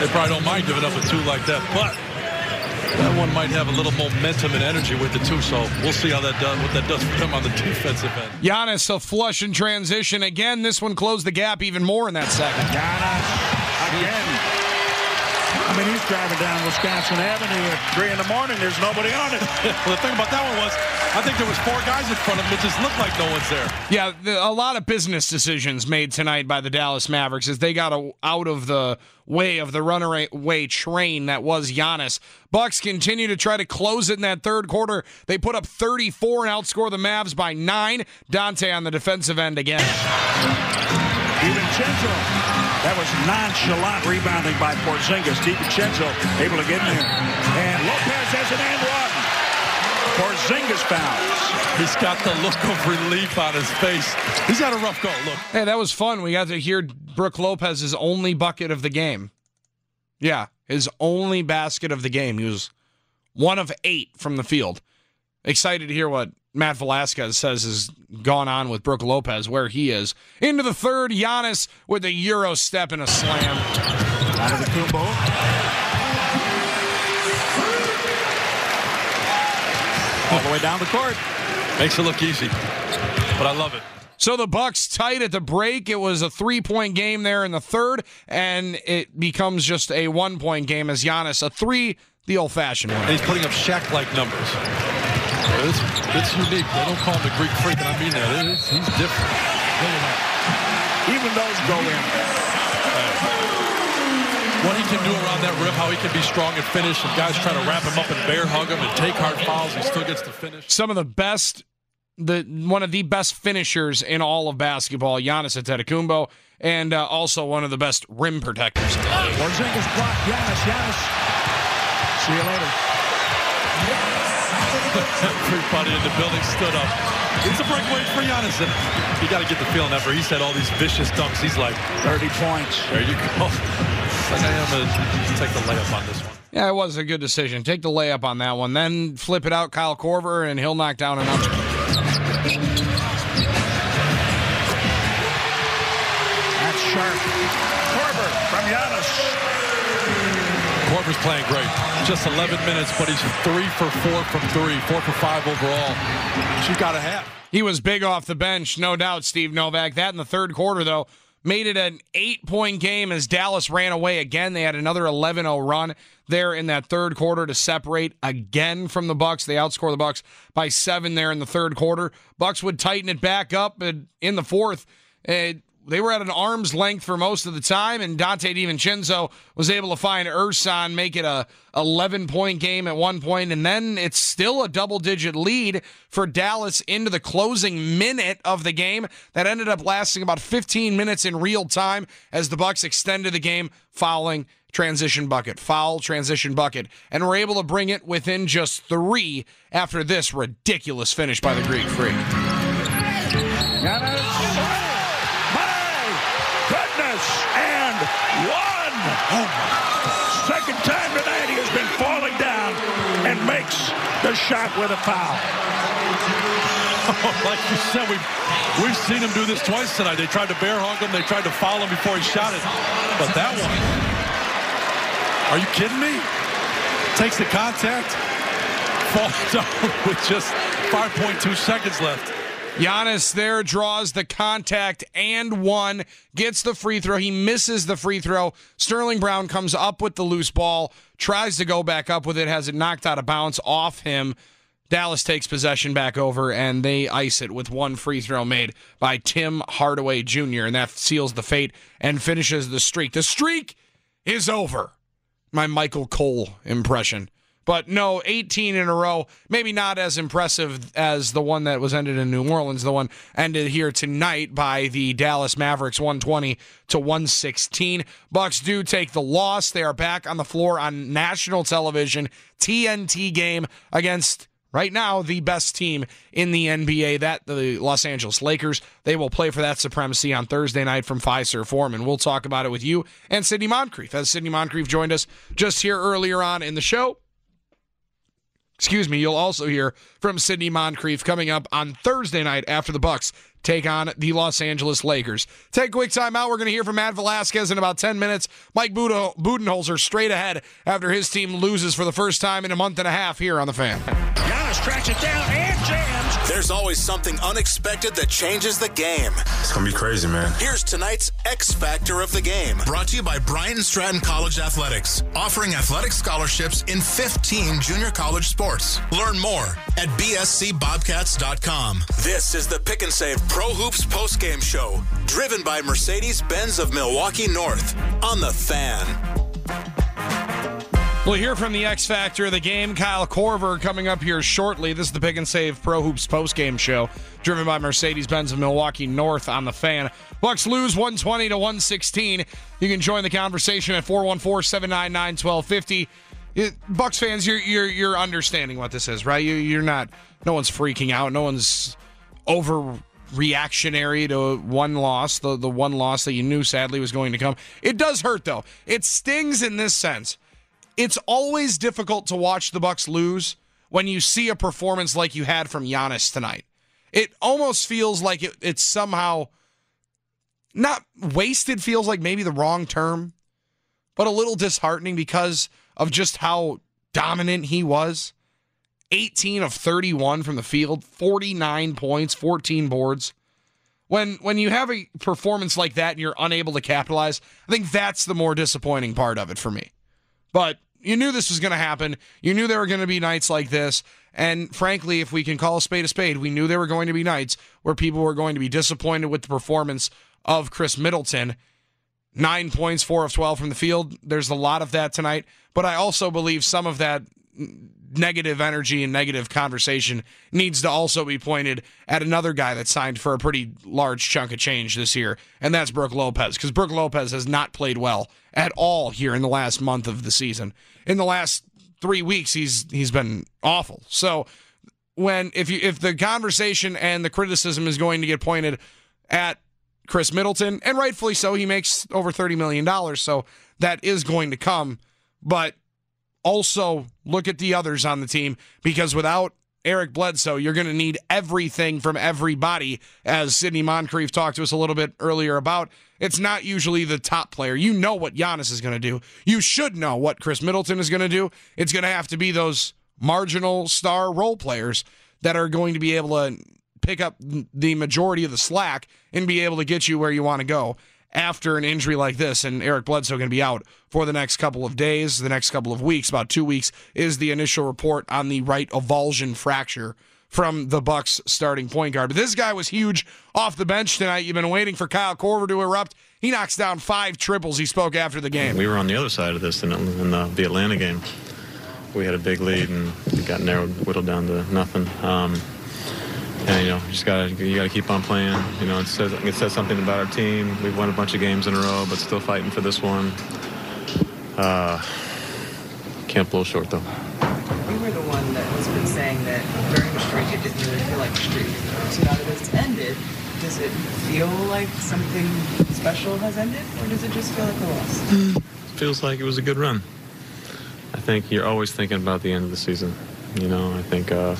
Speaker 9: they probably don't mind giving up a two like that. But that one might have a little momentum and energy with the two, so we'll see how that does, what that does for them on the defensive end.
Speaker 5: Giannis a flush in transition again. This one closed the gap even more in that second.
Speaker 8: Giannis again. I mean, he's driving down Wisconsin Avenue at 3 in the morning. There's nobody on it.
Speaker 9: well, the thing about that one was, I think there was four guys in front of him. It just looked like no one's there.
Speaker 5: Yeah, the, a lot of business decisions made tonight by the Dallas Mavericks as they got a, out of the way of the runaway train that was Giannis. Bucks continue to try to close it in that third quarter. They put up 34 and outscore the Mavs by nine. Donte on the defensive end again.
Speaker 8: DiVincenzo. That was nonchalant rebounding by Porzingis. DiVincenzo able to get in there. And Lopez has an and one. Porzingis fouls.
Speaker 9: He's got the look of relief on his face. He's had a rough go. Look.
Speaker 5: Hey, that was fun. We got to hear Brook Lopez's only bucket of the game. Yeah, his only basket of the game. He was one of eight from the field. Excited to hear what Matt Velazquez says has gone on with Brook Lopez, where he is. Into the third, Giannis with a Euro step and a slam.
Speaker 8: Out of the. All the way down the court.
Speaker 9: Makes it look easy, but I love it.
Speaker 5: So the Bucks tight at the break. It was a three-point game there in the third, and it becomes just a one-point game as Giannis a three, the old-fashioned
Speaker 9: And he's putting up Shaq-like numbers. It's, it's unique. They don't call him the Greek freak, and I mean that. It is, he's different. Look at that.
Speaker 8: Even those go in.
Speaker 9: What he can do around that rim, how he can be strong and finish, and guys try to wrap him up and bear hug him and take hard fouls, he still gets to finish.
Speaker 5: Some of the best, the one of the best finishers in all of basketball, Giannis Antetokounmpo, and uh, also one of the best rim protectors.
Speaker 8: Porzingis blocked. Giannis. Giannis. See you later.
Speaker 9: Everybody in the building stood up. It's a breakaway for Giannis. And you got to get the feeling after he's had all these vicious dunks. He's like,
Speaker 8: 30 points.
Speaker 9: there you go. It's like I am going to take the layup on this one.
Speaker 5: Yeah, it was a good decision. Take the layup on that one, then flip it out, Kyle Korver, and he'll knock down another.
Speaker 9: Korver's playing great. Just 11 minutes, but he's three for four from three, four for five overall. She's got a half.
Speaker 5: He was big off the bench, no doubt, Steve Novak. That in the third quarter, though, made it an eight point game as Dallas ran away again. They had another 11 0 run there in that third quarter to separate again from the Bucks. They outscore the Bucks by seven there in the third quarter. Bucks would tighten it back up in the fourth. It, they were at an arm's length for most of the time, and Donte DiVincenzo was able to find Ersan, make it a 11 point game at one point, and then it's still a double digit lead for Dallas into the closing minute of the game that ended up lasting about 15 minutes in real time as the Bucks extended the game, fouling transition bucket, foul transition bucket, and were able to bring it within just three after this ridiculous finish by the Greek Freak.
Speaker 8: Second time tonight he has been falling down and makes the shot with a foul.
Speaker 9: like you said, we've, we've seen him do this twice tonight. They tried to bear hug him. They tried to foul him before he shot it. But that one, are you kidding me? Takes the contact, falls down with just 5.2 seconds left.
Speaker 5: Giannis there draws the contact and one, gets the free throw. He misses the free throw. Sterling Brown comes up with the loose ball, tries to go back up with it, has it knocked out of bounds off him. Dallas takes possession back over, and they ice it with one free throw made by Tim Hardaway Jr., and that seals the fate and finishes the streak. The streak is over. My Michael Cole impression. But no, 18 in a row, maybe not as impressive as the one that was ended in New Orleans. The one ended here tonight by the Dallas Mavericks 120 to 116. Bucks do take the loss. They are back on the floor on national television, TNT game against right now the best team in the NBA, that the Los Angeles Lakers. They will play for that supremacy on Thursday night from Fiserv Forum, and we'll talk about it with you and Sidney Moncrief. As Sidney Moncrief joined us just here earlier on in the show. Excuse me, you'll also hear from Sidney Moncrief coming up on Thursday night after the Bucks take on the Los Angeles Lakers. Take a quick time out. We're going to hear from Matt Velazquez in about 10 minutes. Mike Budenholzer straight ahead after his team loses for the first time in a month and a half here on the fan.
Speaker 8: Giannis tracks it down and jams.
Speaker 1: There's always something unexpected that changes the game.
Speaker 12: It's going to be crazy, man.
Speaker 1: Here's tonight's X Factor of the game. Brought to you by Bryant Stratton College Athletics, offering athletic scholarships in 15 junior college sports. Learn more at bscbobcats.com. This is the Pick and Save Pro Hoops postgame show, driven by Mercedes Benz of Milwaukee North on the fan.
Speaker 5: We'll hear from the X Factor of the game, Kyle Korver, coming up here shortly. This is the Pick and Save Pro Hoops post-game show, driven by Mercedes Benz of Milwaukee North on the fan. Bucks lose 120 to 116. You can join the conversation at 414-799-1250. Bucks fans, you're you're you're understanding what this is, right? You you're not. No one's freaking out. No one's over reactionary to one loss, the the one loss that you knew sadly was going to come. It does hurt though. It stings in this sense. It's always difficult to watch the Bucks lose when you see a performance like you had from Giannis tonight. It almost feels like it, it's somehow not wasted feels like maybe the wrong term, but a little disheartening because of just how dominant he was. 18 of 31 from the field, 49 points, 14 boards. When when you have a performance like that and you're unable to capitalize, I think that's the more disappointing part of it for me. But you knew this was going to happen. You knew there were going to be nights like this. And frankly, if we can call a spade a spade, we knew there were going to be nights where people were going to be disappointed with the performance of Khris Middleton. Nine points, four of 12 from the field. There's a lot of that tonight. But I also believe some of that negative energy and negative conversation needs to also be pointed at another guy that signed for a pretty large chunk of change this year, and that's Brook Lopez. Because Brook Lopez has not played well at all here in the last month of the season. In the last three weeks, he's he's been awful. So when if you if the conversation and the criticism is going to get pointed at Khris Middleton, and rightfully so, he makes over thirty million dollars, so that is going to come. But also look at the others on the team because without Eric Bledsoe, you're going to need everything from everybody, as Sidney Moncrief talked to us a little bit earlier about. It's not usually the top player. You know what Giannis is going to do. You should know what Khris Middleton is going to do. It's going to have to be those marginal star role players that are going to be able to pick up the majority of the slack and be able to get you where you want to go. after an injury like this. And Eric Bledsoe going to be out for the next couple of days, the next couple of weeks. About two weeks is the initial report on the right avulsion fracture from the Bucks starting point guard. But this guy was huge off the bench tonight. You've been waiting for Kyle Korver to erupt. He knocks down five triples. He spoke after the game.
Speaker 12: We were on the other side of this in, in the, the Atlanta game. We had a big lead and it got narrowed, whittled down to nothing. Um, and you know, you just gotta you gotta keep on playing. You know, it says it says something about our team. We've won a bunch of games in a row, but still fighting for this one. Uh, can't blow short though.
Speaker 13: You were the one that has been saying that during the streak it didn't really feel like a streak. So now that it's ended, does it feel like something special has ended, or does it just feel like a loss?
Speaker 12: Feels like it was a good run. I think you're always thinking about the end of the season. You know, I think. Uh,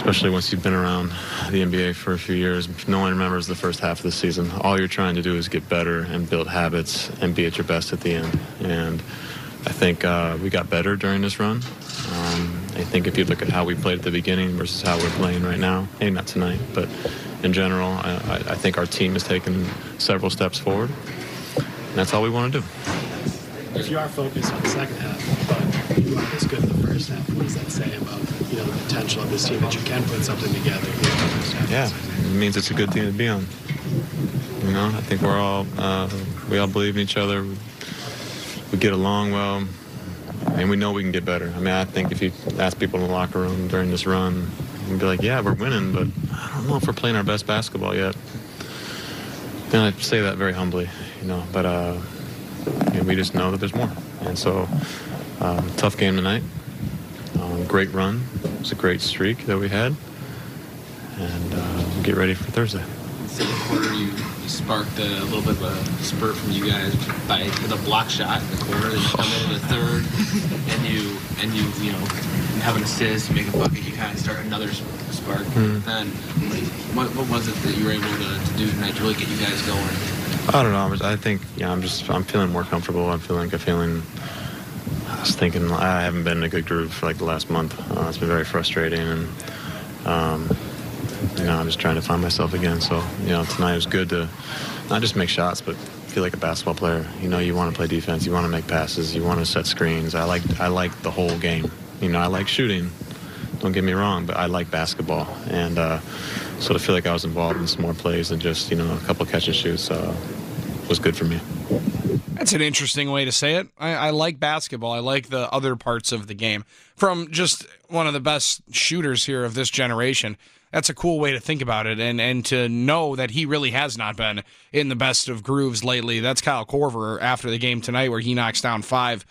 Speaker 12: especially once you've been around the NBA for a few years. No one remembers the first half of the season. All you're trying to do is get better and build habits and be at your best at the end. And I think uh, we got better during this run. Um, I think if you look at how we played at the beginning versus how we're playing right now, maybe not tonight, but in general, I, I think our team has taken several steps forward. And that's all we want to do.
Speaker 14: If you are focused on the second half, you as good in the first half, what does that say about you know the potential of this team that you can put something together?
Speaker 12: Yeah, it means it's a good team to be on. You know, I think we're all uh, we all believe in each other. We get along well, and we know we can get better. I mean, I think if you ask people in the locker room during this run, we'd be like, "Yeah, we're winning, but I don't know if we're playing our best basketball yet." And I say that very humbly, you know, but uh, and we just know that there's more. And so, uh, tough game tonight. Um, great run. It was a great streak that we had. And uh, we'll get ready for Thursday.
Speaker 15: Second quarter, you, you sparked a little bit of a spurt from you guys by with a block shot in the corner. Then you come in the third, and you and you you know have an assist, you make a bucket, you kind of start another spark.
Speaker 12: Mhm.
Speaker 15: Then, like, what, what was it that you were able to, to do tonight to really get you guys going?
Speaker 12: I don't know. I I think, yeah, I'm just, I'm feeling more comfortable. I'm feeling, I'm feeling, I was thinking, I haven't been in a good groove for like the last month. Uh, it's been very frustrating. And, um, you know, I'm just trying to find myself again. So, you know, tonight was good to not just make shots, but feel like a basketball player. You know, you want to play defense, you want to make passes, you want to set screens. I like, I like the whole game. You know, I like shooting. Don't get me wrong, but I like basketball. And, uh, so to feel like I was involved in some more plays than just, you know, a couple catch and shoots, uh, was good for me.
Speaker 5: That's an interesting way to say it. I, I like basketball. I like the other parts of the game. From just one of the best shooters here of this generation, that's a cool way to think about it. And and to know that he really has not been in the best of grooves lately. That's Kyle Korver after the game tonight, where he knocks down five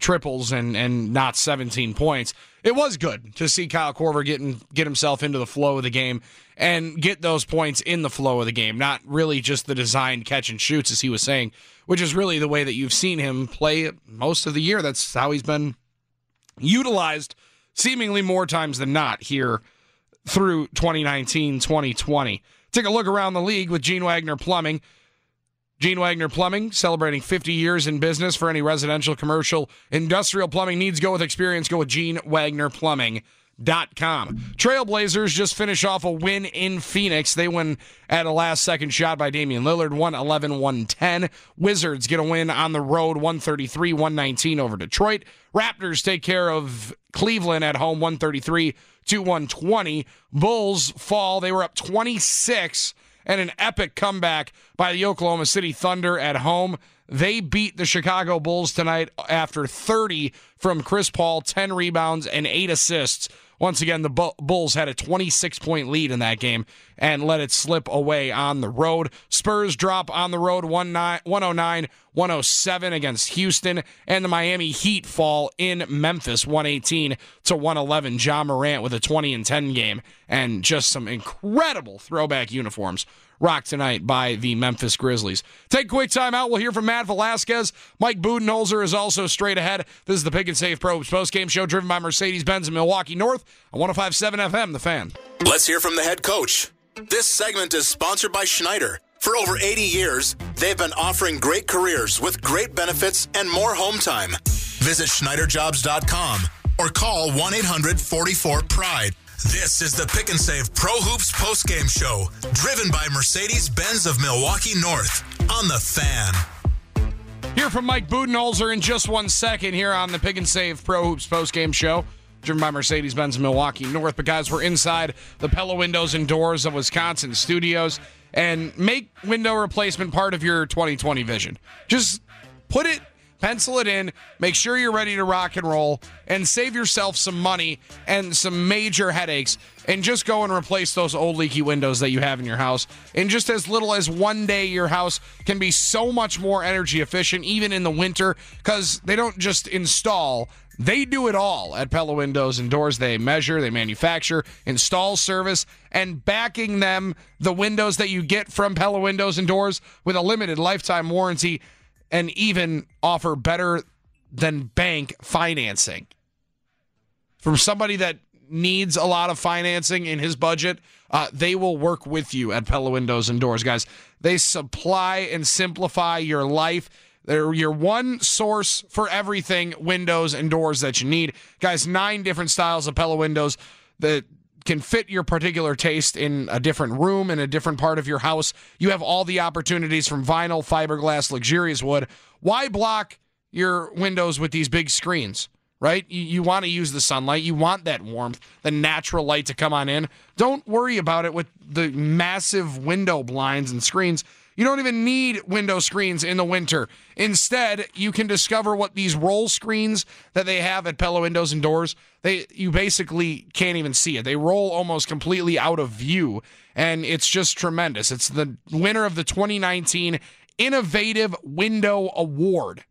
Speaker 5: triples and and not 17 points. It was good to see Kyle Korver getting get himself into the flow of the game and get those points in the flow of the game, not really just the designed catch and shoots as he was saying, which is really the way that you've seen him play most of the year. That's how he's been utilized seemingly more times than not here through 2019, 2020. Take a look around the league with Gene Wagner Plumbing. Gene Wagner Plumbing, celebrating 50 years in business for any residential, commercial, industrial plumbing needs. Go with experience. Go with Gene Wagner Plumbing. Dot com. Trailblazers just finish off a win in Phoenix. They win at a last second shot by Damian Lillard, 111 110. Wizards get a win on the road, 133 119 over Detroit. Raptors take care of Cleveland at home, 133 to 120. Bulls fall. They were up 26 and an epic comeback by the Oklahoma City Thunder at home. They beat the Chicago Bulls tonight after 30 from Chris Paul, 10 rebounds, and 8 assists. Once again, the Bulls had a 26 point lead in that game and let it slip away on the road. Spurs drop on the road 109 107 against Houston, and the Miami Heat fall in Memphis 118 to 111. Ja Morant with a 20 and 10 game and just some incredible throwback uniforms rocked tonight by the Memphis Grizzlies. Take a quick time out. We'll hear from Matt Velazquez. Mike Budenholzer is also straight ahead. This is the Pick and Save Pro Hoops postgame show driven by Mercedes Benz in Milwaukee North on 1057 FM, The Fan.
Speaker 1: Let's hear from the head coach. This segment is sponsored by Schneider. For over 80 years, they've been offering great careers with great benefits and more home time. Visit SchneiderJobs.com or call 1 800 44 Pride. This is the Pick and Save Pro Hoops postgame show, driven by Mercedes Benz of Milwaukee North. on the fan.
Speaker 5: Here from Mike Budenholzer in just one second here on the Pick and Save Pro Hoops postgame show, driven by Mercedes Benz of Milwaukee North. But guys, we're inside the Pella Windows and Doors of Wisconsin studios, and make window replacement part of your 2020 vision. Just put it, pencil it in, make sure you're ready to rock and roll, and save yourself some money and some major headaches. And just go and replace those old leaky windows that you have in your house. In just as little as one day, your house can be so much more energy efficient, even in the winter, because they don't just install. They do it all at Pella Windows and Doors. They measure, they manufacture, install service, and backing them, the windows that you get from Pella Windows and Doors with a limited lifetime warranty and even offer better than bank financing. From somebody that needs a lot of financing in his budget, uh, they will work with you at Pella Windows and Doors, guys. They supply and simplify your life. They're your one source for everything windows and doors that you need. Guys, nine different styles of Pella windows that can fit your particular taste in a different room in a different part of your house. You have all the opportunities from vinyl, fiberglass, luxurious wood. Why block your windows with these big screens? Right? You, you want to use the sunlight. You want that warmth, the natural light to come on in. Don't worry about it with the massive window blinds and screens. You don't even need window screens in the winter. Instead, you can discover what these roll screens that they have at Pella Windows and Doors, they you basically can't even see it. They roll almost completely out of view and it's just tremendous. It's the winner of the 2019 Innovative Window Award.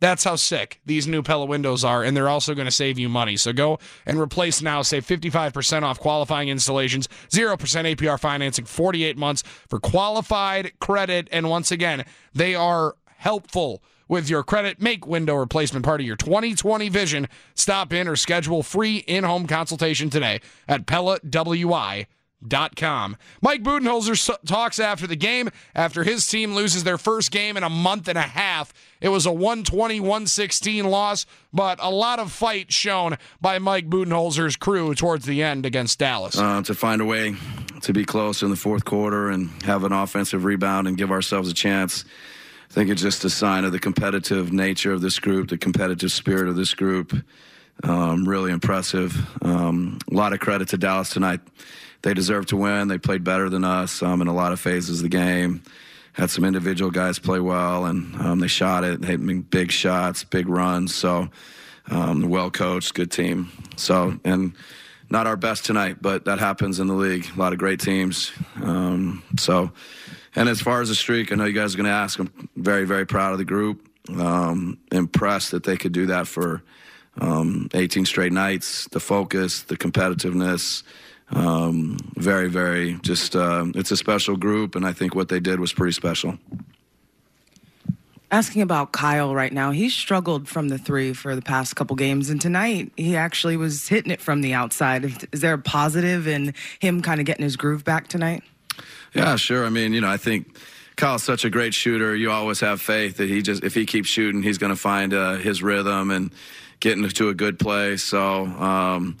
Speaker 5: That's how sick these new Pella windows are, and they're also going to save you money. So go and replace now. Save 55% off qualifying installations, 0% APR financing, 48 months for qualified credit. And once again, they are helpful with your credit. Make window replacement part of your 2020 vision. Stop in or schedule free in home consultation today at PellaWI.com. Mike Budenholzer talks after the game after his team loses their first game in a month and a half. It was a 120 116 loss, but a lot of fight shown by Mike Budenholzer's crew towards the end against Dallas.
Speaker 3: Uh, to find a way to be close in the fourth quarter and have an offensive rebound and give ourselves a chance. I think it's just a sign of the competitive nature of this group, the competitive spirit of this group. Um, really impressive. Um, a lot of credit to Dallas tonight. They deserve to win. They played better than us um, in a lot of phases of the game. Had some individual guys play well, and um, they shot it. They made big shots, big runs. So, um, well coached, good team. So, and not our best tonight, but that happens in the league. A lot of great teams. Um, so, and as far as the streak, I know you guys are going to ask. I'm very, very proud of the group. Um, impressed that they could do that for um, 18 straight nights. The focus, the competitiveness. Um, very, very just, uh, it's a special group, and I think what they did was pretty special.
Speaker 13: Asking about Kyle right now, he struggled from the three for the past couple games, and tonight he actually was hitting it from the outside. Is there a positive in him kind of getting his groove back tonight?
Speaker 3: Yeah, sure. I mean, you know, I think Kyle's such a great shooter. You always have faith that he just, if he keeps shooting, he's going to find uh, his rhythm and get into a good place. So, um,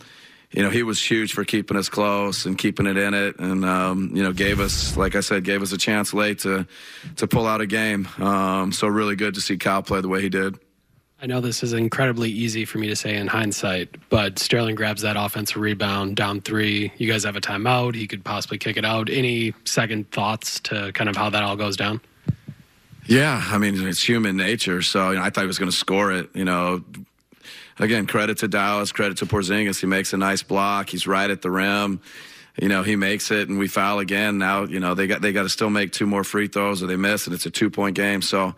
Speaker 3: you know, he was huge for keeping us close and keeping it in it, and um, you know, gave us, like I said, gave us a chance late to to pull out a game. Um, so really good to see Kyle play the way he did.
Speaker 14: I know this is incredibly easy for me to say in hindsight, but Sterling grabs that offensive rebound down three. You guys have a timeout. He could possibly kick it out. Any second thoughts to kind of how that all goes down?
Speaker 3: Yeah, I mean, it's human nature. So you know, I thought he was going to score it. You know, again, credit to Dallas, credit to Porzingis. He makes a nice block. He's right at the rim. You know, he makes it, and we foul again. Now, you know, they got they got to still make two more free throws, or they miss, and it's a two point game. So,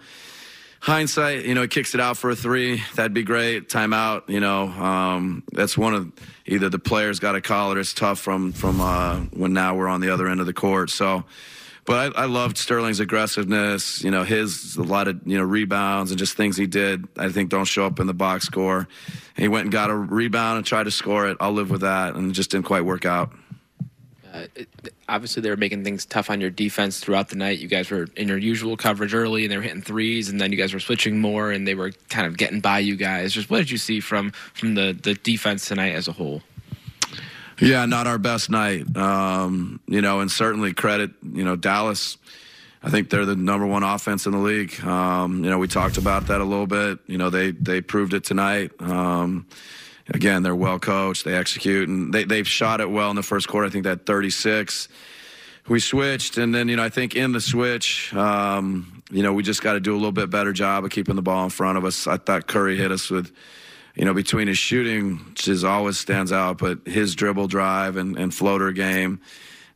Speaker 3: hindsight, you know, he kicks it out for a three. That'd be great. Timeout. You know, um, that's one of either the players got a call. Or it's tough from from uh, when now we're on the other end of the court. So but I, I, loved Sterling's aggressiveness. You know, his a lot of you know rebounds and just things he did. I think don't show up in the box score. And he went and got a rebound and tried to score it. I'll live with that, and it just didn't quite work out.
Speaker 15: Uh, obviously, they were making things tough on your defense throughout the night. You guys were in your usual coverage early, and they were hitting threes, and then you guys were switching more, and they were kind of getting by you guys. Just what did you see from from the the defense tonight as a whole?
Speaker 3: Yeah, not our best night. Um, you know, and certainly credit, you know, Dallas I think they're the number one offense in the league. Um, you know, we talked about that a little bit. You know, they they proved it tonight. Um, again, they're well coached. They execute, and they they've shot it well in the first quarter. I think that 36. We switched, and then you know I think in the switch, um, you know we just got to do a little bit better job of keeping the ball in front of us. I thought Curry hit us with, you know, between his shooting, which always stands out, but his dribble drive and, and floater game.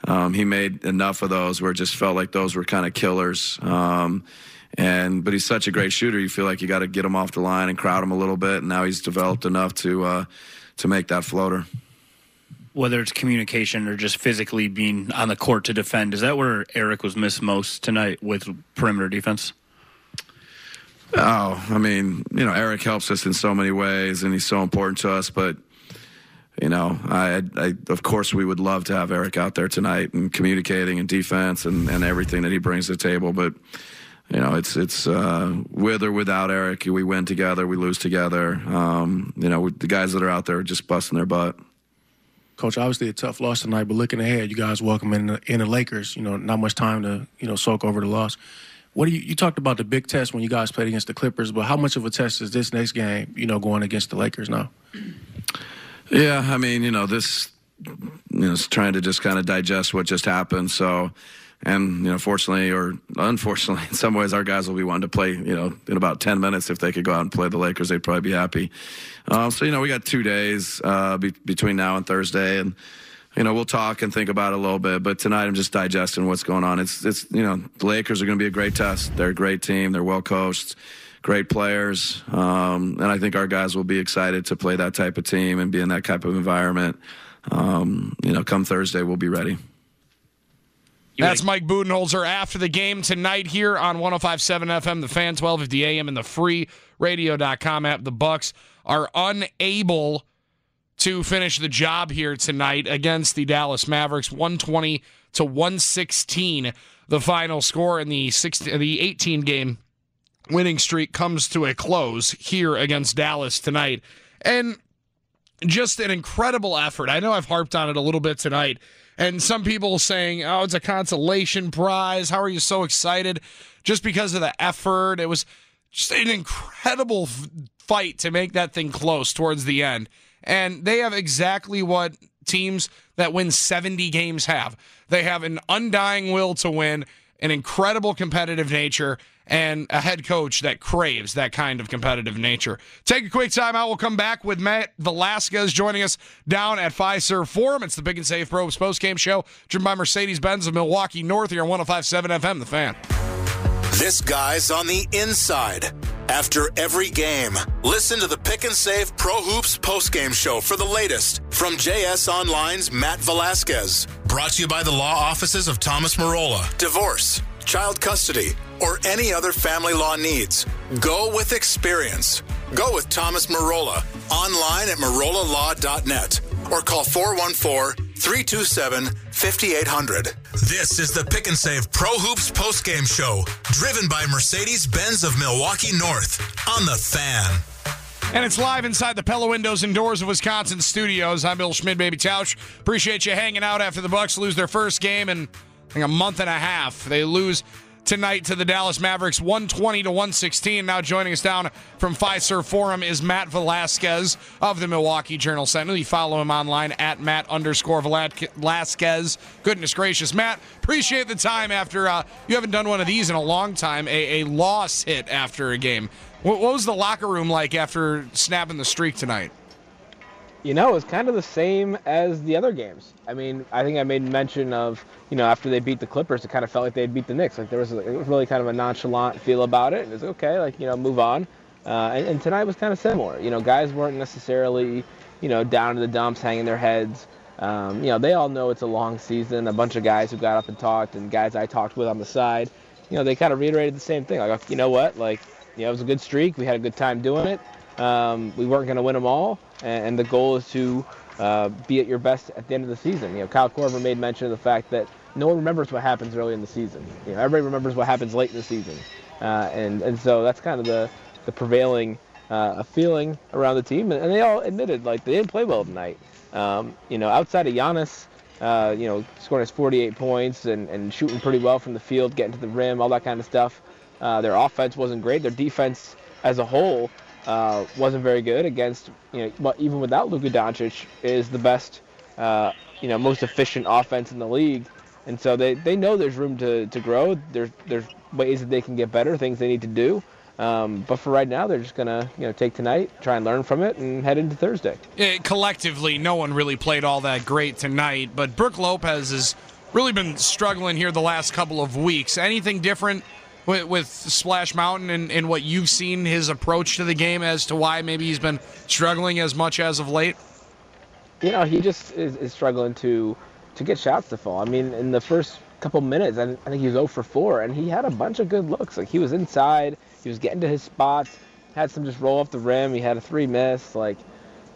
Speaker 3: Um, he made enough of those where it just felt like those were kind of killers. Um, and but he's such a great shooter. You feel like you got to get him off the line and crowd him a little bit. And now he's developed enough to uh, to make that floater.
Speaker 16: Whether it's communication or just physically being on the court to defend, is that where Eric was missed most tonight with perimeter defense?
Speaker 3: Oh, I mean, you know, Eric helps us in so many ways, and he's so important to us. But you know, I, I, of course we would love to have Eric out there tonight and communicating and defense and, and everything that he brings to the table. But you know, it's it's uh, with or without Eric, we win together, we lose together. Um, you know, the guys that are out there are just busting their butt.
Speaker 17: Coach, obviously a tough loss tonight, but looking ahead, you guys welcome in the, in the Lakers. You know, not much time to you know soak over the loss. What do you you talked about the big test when you guys played against the Clippers, but how much of a test is this next game? You know, going against the Lakers now.
Speaker 3: Yeah, I mean, you know, this, you know, it's trying to just kind of digest what just happened. So, and, you know, fortunately or unfortunately, in some ways, our guys will be wanting to play, you know, in about 10 minutes. If they could go out and play the Lakers, they'd probably be happy. Um, so, you know, we got two days uh, be- between now and Thursday. And, you know, we'll talk and think about it a little bit. But tonight, I'm just digesting what's going on. It's, it's, you know, the Lakers are going to be a great test. They're a great team. They're well coached great players. Um, and I think our guys will be excited to play that type of team and be in that type of environment. Um, you know, come Thursday, we'll be ready.
Speaker 5: That's Mike Budenholzer after the game tonight here on 1057 FM, the fan 1250 AM, and the free radio.com app. The Bucks are unable to finish the job here tonight against the Dallas Mavericks, 120 to 116. The final score in the 16, the 18 game winning streak comes to a close here against Dallas tonight. And just an incredible effort. I know I've harped on it a little bit tonight. And some people saying, oh, it's a consolation prize. How are you so excited? Just because of the effort. It was just an incredible fight to make that thing close towards the end. And they have exactly what teams that win 70 games have. They have an undying will to win, an incredible competitive nature, and a head coach that craves that kind of competitive nature. Take a quick time out. We'll come back with Matt Velazquez joining us down at Fiserv Forum. It's the Pick and Save Pro Hoops postgame show, driven by Mercedes Benz of Milwaukee North here on 1057 FM, The Fan.
Speaker 1: This guy's on the inside. After every game, listen to the Pick and Save Pro Hoops postgame show for the latest from JS Online's Matt Velazquez. Brought to you by the law offices of Thomas Marola. Divorce, child custody, or any other family law needs. Go with experience. Go with Thomas Marola. Online at marolalaw.net or call 414 327 5800. This is the Pick and Save Pro Hoops postgame show, driven by Mercedes Benz of Milwaukee North on the fan.
Speaker 5: And it's live inside the Pella Windows and Doors of Wisconsin studios. I'm Bill Schmid, baby Tausch. Appreciate you hanging out after the Bucks lose their first game in I think, a month and a half. They lose tonight to the Dallas Mavericks 120 to 116. Now joining us down from Fiserv Forum is Matt Velazquez of the Milwaukee Journal Sentinel. You follow him online at Matt underscore Velazquez. Goodness gracious, Matt, appreciate the time after uh, you haven't done one of these in a long time. A, a loss hit after a game. What, what was the locker room like after snapping the streak tonight?
Speaker 18: You know, it was kind of the same as the other games. I mean, I think I made mention of, you know, after they beat the Clippers, it kind of felt like they would beat the Knicks. Like there was, a, it was really kind of a nonchalant feel about it. And it's okay, like you know, move on. Uh, and, and tonight was kind of similar. You know, guys weren't necessarily, you know, down in the dumps, hanging their heads. Um, you know, they all know it's a long season. A bunch of guys who got up and talked, and guys I talked with on the side, you know, they kind of reiterated the same thing. Like, you know what, like, you know, it was a good streak. We had a good time doing it. Um, we weren't going to win them all, and, the goal is to uh, be at your best at the end of the season. You know, Kyle Korver made mention of the fact that no one remembers what happens early in the season. You know, everybody remembers what happens late in the season, uh, and and so that's kind of the the prevailing uh, feeling around the team. And, and, they all admitted like they didn't play well tonight. Um, you know, outside of Giannis, uh, you know, scoring his 48 points and, and shooting pretty well from the field, getting to the rim, all that kind of stuff. Uh, their offense wasn't great. Their defense as a whole uh, wasn't very good against, you know, but even without Luka Doncic, is the best, uh, you know, most efficient offense in the league. And so they, they know there's room to, to grow. There's there's ways that they can get better, things they need to do. Um, but for right now, they're just gonna you know take tonight, try and learn from it, and head into Thursday.
Speaker 5: Eh, collectively, no one really played all that great tonight, but Brook Lopez has really been struggling here the last couple of weeks. Anything different with, with Splash Mountain and, and what you've seen his approach to the game as to why maybe he's been struggling as much as of late?
Speaker 18: You know, he just is, is struggling to to get shots to fall. I mean, in the first couple minutes, I, I think he was 0 for 4, and he had a bunch of good looks. Like he was inside, he was getting to his spots, had some just roll off the rim. He had a three miss. Like,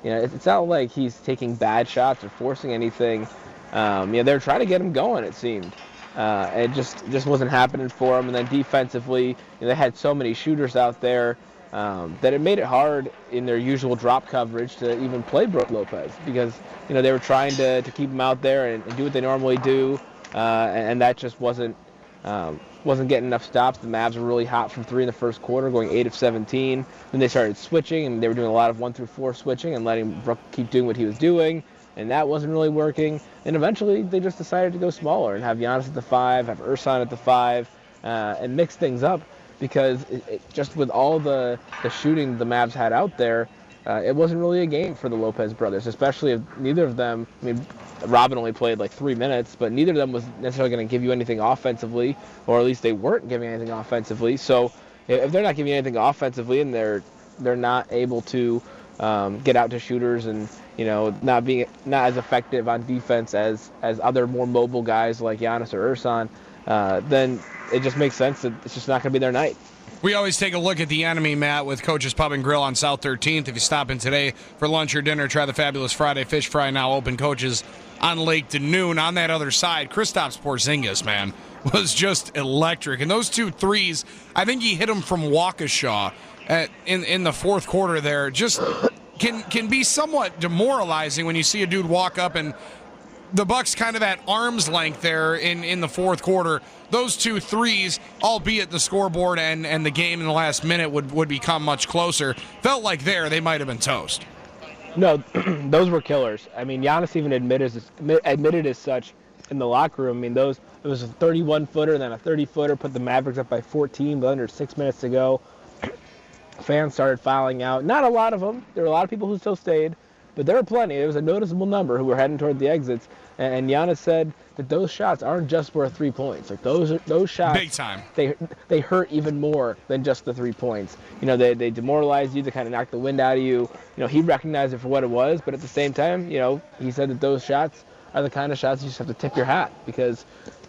Speaker 18: you know, it's not like he's taking bad shots or forcing anything. Um, you know, they're trying to get him going. It seemed. Uh, it just just wasn't happening for them. And then defensively, you know, they had so many shooters out there um, that it made it hard in their usual drop coverage to even play Brook Lopez because you know they were trying to, to keep him out there and, and do what they normally do, uh, and, that just wasn't um, wasn't getting enough stops. The Mavs were really hot from three in the first quarter, going eight of 17. Then they started switching, and they were doing a lot of one through four switching and letting Brook keep doing what he was doing, and that wasn't really working. And eventually, they just decided to go smaller and have Giannis at the five, have Ersan at the five, uh, and mix things up because it, it, just with all the, the shooting the Mavs had out there, uh, it wasn't really a game for the Lopez brothers, especially if neither of them. I mean, Robin only played like three minutes, but neither of them was necessarily going to give you anything offensively, or at least they weren't giving anything offensively. So if they're not giving anything offensively, and they're they're not able to um, get out to shooters and you know not being not as effective on defense as as other more mobile guys like Giannis or Ersan, uh, then it just makes sense that it's just not going to be their night.
Speaker 5: We always take a look at the enemy, Matt, with Coach's Pub and Grill on South 13th. If you stop in today for lunch or dinner, try the fabulous Friday Fish Fry now open. Coaches on Lake to noon. On that other side, Kristaps Porzingis, man, was just electric. And those two threes, I think he hit them from Waukesha at, in in the fourth quarter. There, just can can be somewhat demoralizing when you see a dude walk up and the Bucks kind of at arm's length there in, in the fourth quarter. Those two threes, albeit the scoreboard and, and the game in the last minute would, would become much closer. Felt like there they might have been toast.
Speaker 18: No, those were killers. I mean, Giannis even admitted admitted as such in the locker room. I mean, those it was a 31 footer then a 30 footer put the Mavericks up by 14 but under six minutes to go. Fans started filing out. Not a lot of them. There were a lot of people who still stayed. But there were plenty. There was a noticeable number who were heading toward the exits. And Giannis said that those shots aren't just worth three points. Like those those shots,
Speaker 5: big time.
Speaker 18: They they hurt even more than just the three points. You know, they they demoralize you. They kind of knock the wind out of you. You know, he recognized it for what it was, but at the same time, you know, he said that those shots are the kind of shots you just have to tip your hat because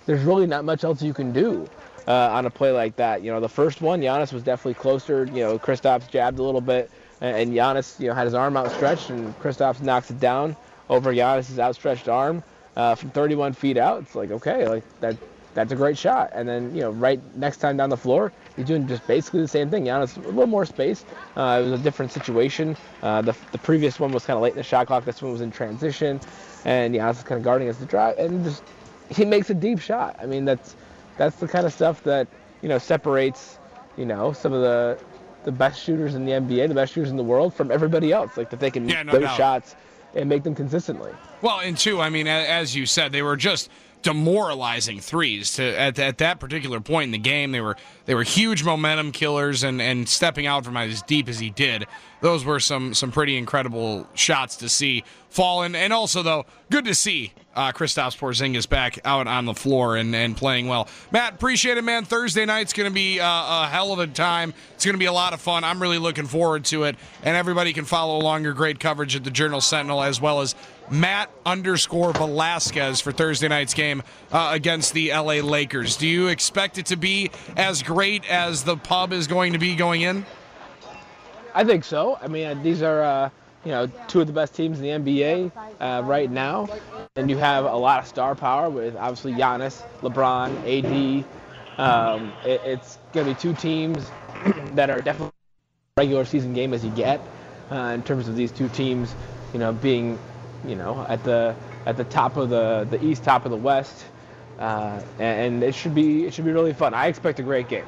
Speaker 18: there's really not much else you can do. Uh, on a play like that, you know, the first one, Giannis was definitely closer. You know, Kristaps jabbed a little bit, and Giannis, you know, had his arm outstretched, and Kristaps knocks it down over Giannis's outstretched arm uh, from 31 feet out. It's like okay, like that. That's a great shot. And then you know, right next time down the floor, he's doing just basically the same thing. Giannis a little more space. Uh, it was a different situation. Uh, the the previous one was kind of late in the shot clock. This one was in transition, and Giannis is kind of guarding as the drive, and just he makes a deep shot. I mean, that's that's the kind of stuff that you know separates you know some of the the best shooters in the NBA, the best shooters in the world from everybody else. Like that they can
Speaker 5: yeah,
Speaker 18: make
Speaker 5: no
Speaker 18: those
Speaker 5: doubt.
Speaker 18: shots and make them consistently.
Speaker 5: Well, and two, I mean, as you said, they were just demoralizing threes to at, at that particular point in the game. They were they were huge momentum killers, and and stepping out from as deep as he did, those were some some pretty incredible shots to see fall. And, and also though, good to see uh, Kristaps Porzingis back out on the floor and, and playing well. Matt, appreciate it, man. Thursday night's going to be uh, a hell of a time. It's going to be a lot of fun. I'm really looking forward to it. And everybody can follow along your great coverage at the Journal Sentinel as well as Matt underscore Velazquez for Thursday night's game uh, against the LA Lakers. Do you expect it to be as great as the pub is going to be going in?
Speaker 18: I think so. I mean, these are uh, you know two of the best teams in the NBA uh, right now, and you have a lot of star power with obviously Giannis, LeBron, AD. Um, it, it's going to be two teams that are definitely regular season game as you get uh, in terms of these two teams, you know, being you know at the at the top of the the East, top of the West, uh, and it should be it should be really fun. I expect a great game.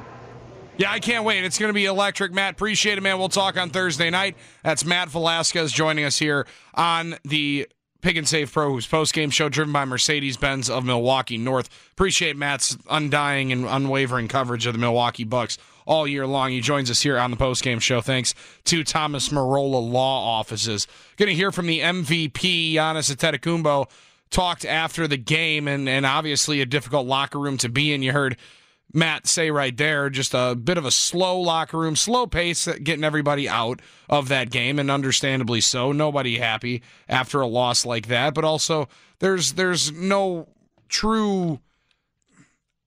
Speaker 5: Yeah, I can't wait. It's going to be electric. Matt, appreciate it, man. We'll talk on Thursday night. That's Matt Velazquez joining us here on the Pick and Save Pro Hoops post game show driven by Mercedes Benz of Milwaukee North. Appreciate Matt's undying and unwavering coverage of the Milwaukee Bucks all year long. He joins us here on the post game show. Thanks to Thomas Marola Law Offices. Going to hear from the MVP, Giannis Antetokounmpo, talked after the game, and, and obviously a difficult locker room to be in. You heard Matt say right there, just a bit of a slow locker room, slow pace, getting everybody out of that game, and understandably so. Nobody happy after a loss like that, but also there's there's no true.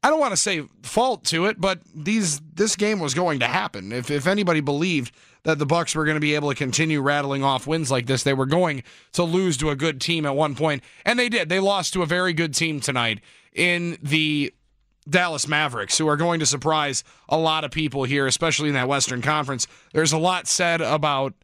Speaker 5: I don't want to say fault to it, but these this game was going to happen. If if anybody believed that the Bucks were going to be able to continue rattling off wins like this, they were going to lose to a good team at one point, and they did. They lost to a very good team tonight in the Dallas Mavericks, who are going to surprise a lot of people here, especially in that Western Conference. There's a lot said about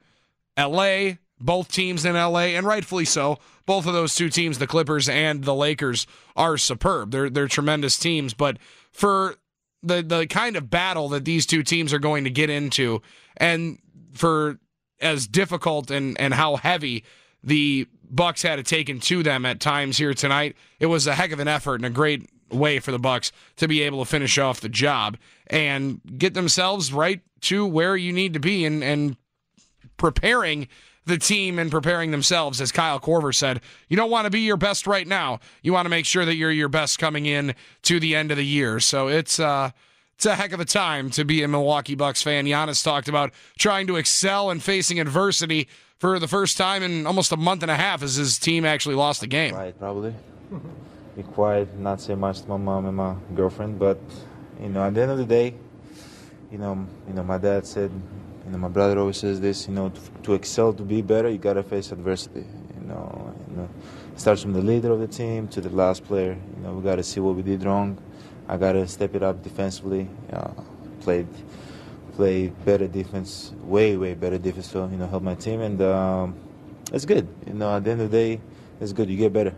Speaker 5: LA, both teams in LA, and rightfully so. Both of those two teams, the Clippers and the Lakers, are superb. They're they're tremendous teams, but for the the kind of battle that these two teams are going to get into, and for as difficult and and how heavy the Bucks had it taken to them at times here tonight, it was a heck of an effort and a great way for the Bucks to be able to finish off the job and get themselves right to where you need to be and and preparing the team and preparing themselves as Kyle Korver said you don't want to be your best right now you want to make sure that you're your best coming in to the end of the year so it's uh it's a heck of a time to be a Milwaukee Bucks fan. Giannis talked about trying to excel and facing adversity for the first time in almost a month and a half as his team actually lost the game.
Speaker 2: Right, probably. be quiet, not say much to my mom and my girlfriend. But you know, at the end of the day, you know, you know, my dad said, you know, my brother always says this. You know, to, to excel, to be better, you gotta face adversity. You know, you know, starts from the leader of the team to the last player. You know, we gotta see what we did wrong. I gotta step it up defensively. Uh, played played better defense, way way better defense. So you know, help my team, and um, it's good. You know, at the end of the day, it's good. You get better.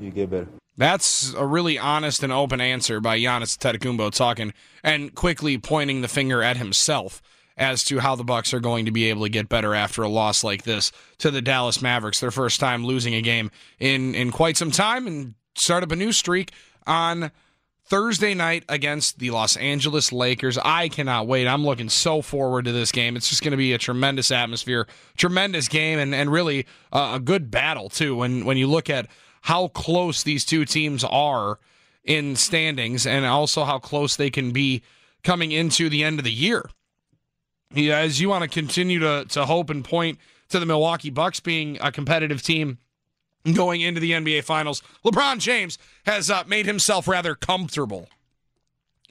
Speaker 2: You get better.
Speaker 5: That's a really honest and open answer by Giannis Antetokounmpo talking and quickly pointing the finger at himself as to how the Bucks are going to be able to get better after a loss like this to the Dallas Mavericks, their first time losing a game in in quite some time, and start up a new streak on Thursday night against the Los Angeles Lakers. I cannot wait. I'm looking so forward to this game. It's just going to be a tremendous atmosphere, tremendous game, and and really uh, a good battle too. When when you look at how close these two teams are in standings, and also how close they can be coming into the end of the year. Yeah, as you want to continue to to hope and point to the Milwaukee Bucks being a competitive team going into the NBA Finals. LeBron James has uh, made himself rather comfortable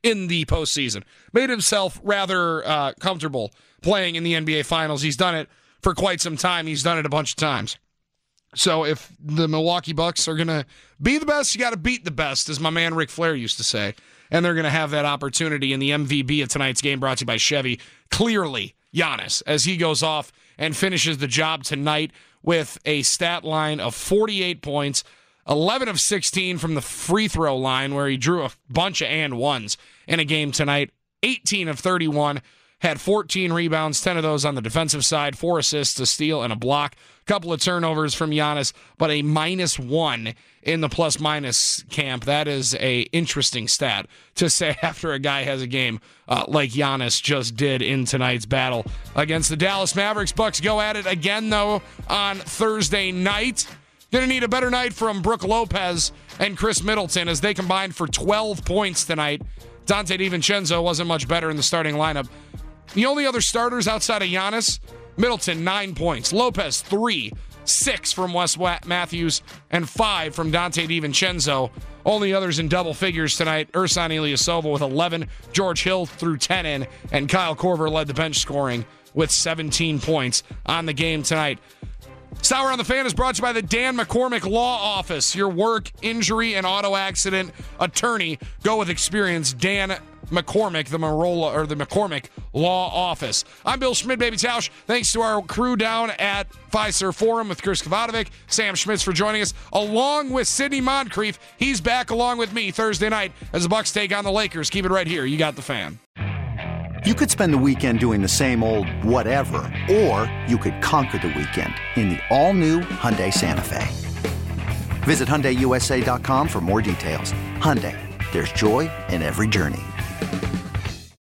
Speaker 5: in the postseason, made himself rather uh, comfortable playing in the NBA Finals. He's done it for quite some time. He's done it a bunch of times. So if the Milwaukee Bucks are to be the best, you got to beat the best, as my man Ric Flair used to say. And they're going to have that opportunity in the MVP of tonight's game brought to you by Chevy. Clearly, Giannis, as he goes off and finishes the job tonight with a stat line of 48 points, 11 of 16 from the free throw line, where he drew a bunch of and ones in a game tonight, 18 of 31. Had 14 rebounds, 10 of those on the defensive side, four assists, a steal, and a block. Couple of turnovers from Giannis, but a minus one in the plus minus camp. That is a interesting stat to say after a guy has a game uh, like Giannis just did in tonight's battle against the Dallas Mavericks. Bucks go at it again though on Thursday night. To need a better night from Brook Lopez and Khris Middleton as they combined for 12 points tonight. Donte DiVincenzo wasn't much better in the starting lineup. The only other starters outside of Giannis, Middleton, nine points. Lopez, three. Six from Wes Matthews, and five from Donte DiVincenzo. Only others in double figures tonight Ersan Ilyasova with 11, George Hill threw 10 in, and Kyle Korver led the bench scoring with 17 points on the game tonight. Sour on the Fan is brought to you by the Dan McCormick Law Office, your work, injury, and auto accident attorney. Go with experience. Dan McCormick, the Marola or the McCormick Law Office. I'm Bill Schmid, baby Tausch. Thanks to our crew down at Fiserv Forum with Chris Kavadovic, Sam Schmitz for joining us, along with Sidney Moncrief. He's back along with me Thursday night as the Bucks take on the Lakers. Keep it right here. You got the fan.
Speaker 19: You could spend the weekend doing the same old whatever, or you could conquer the weekend in the all-new Hyundai Santa Fe. Visit HyundaiUSA.com for more details. Hyundai, there's joy in every journey.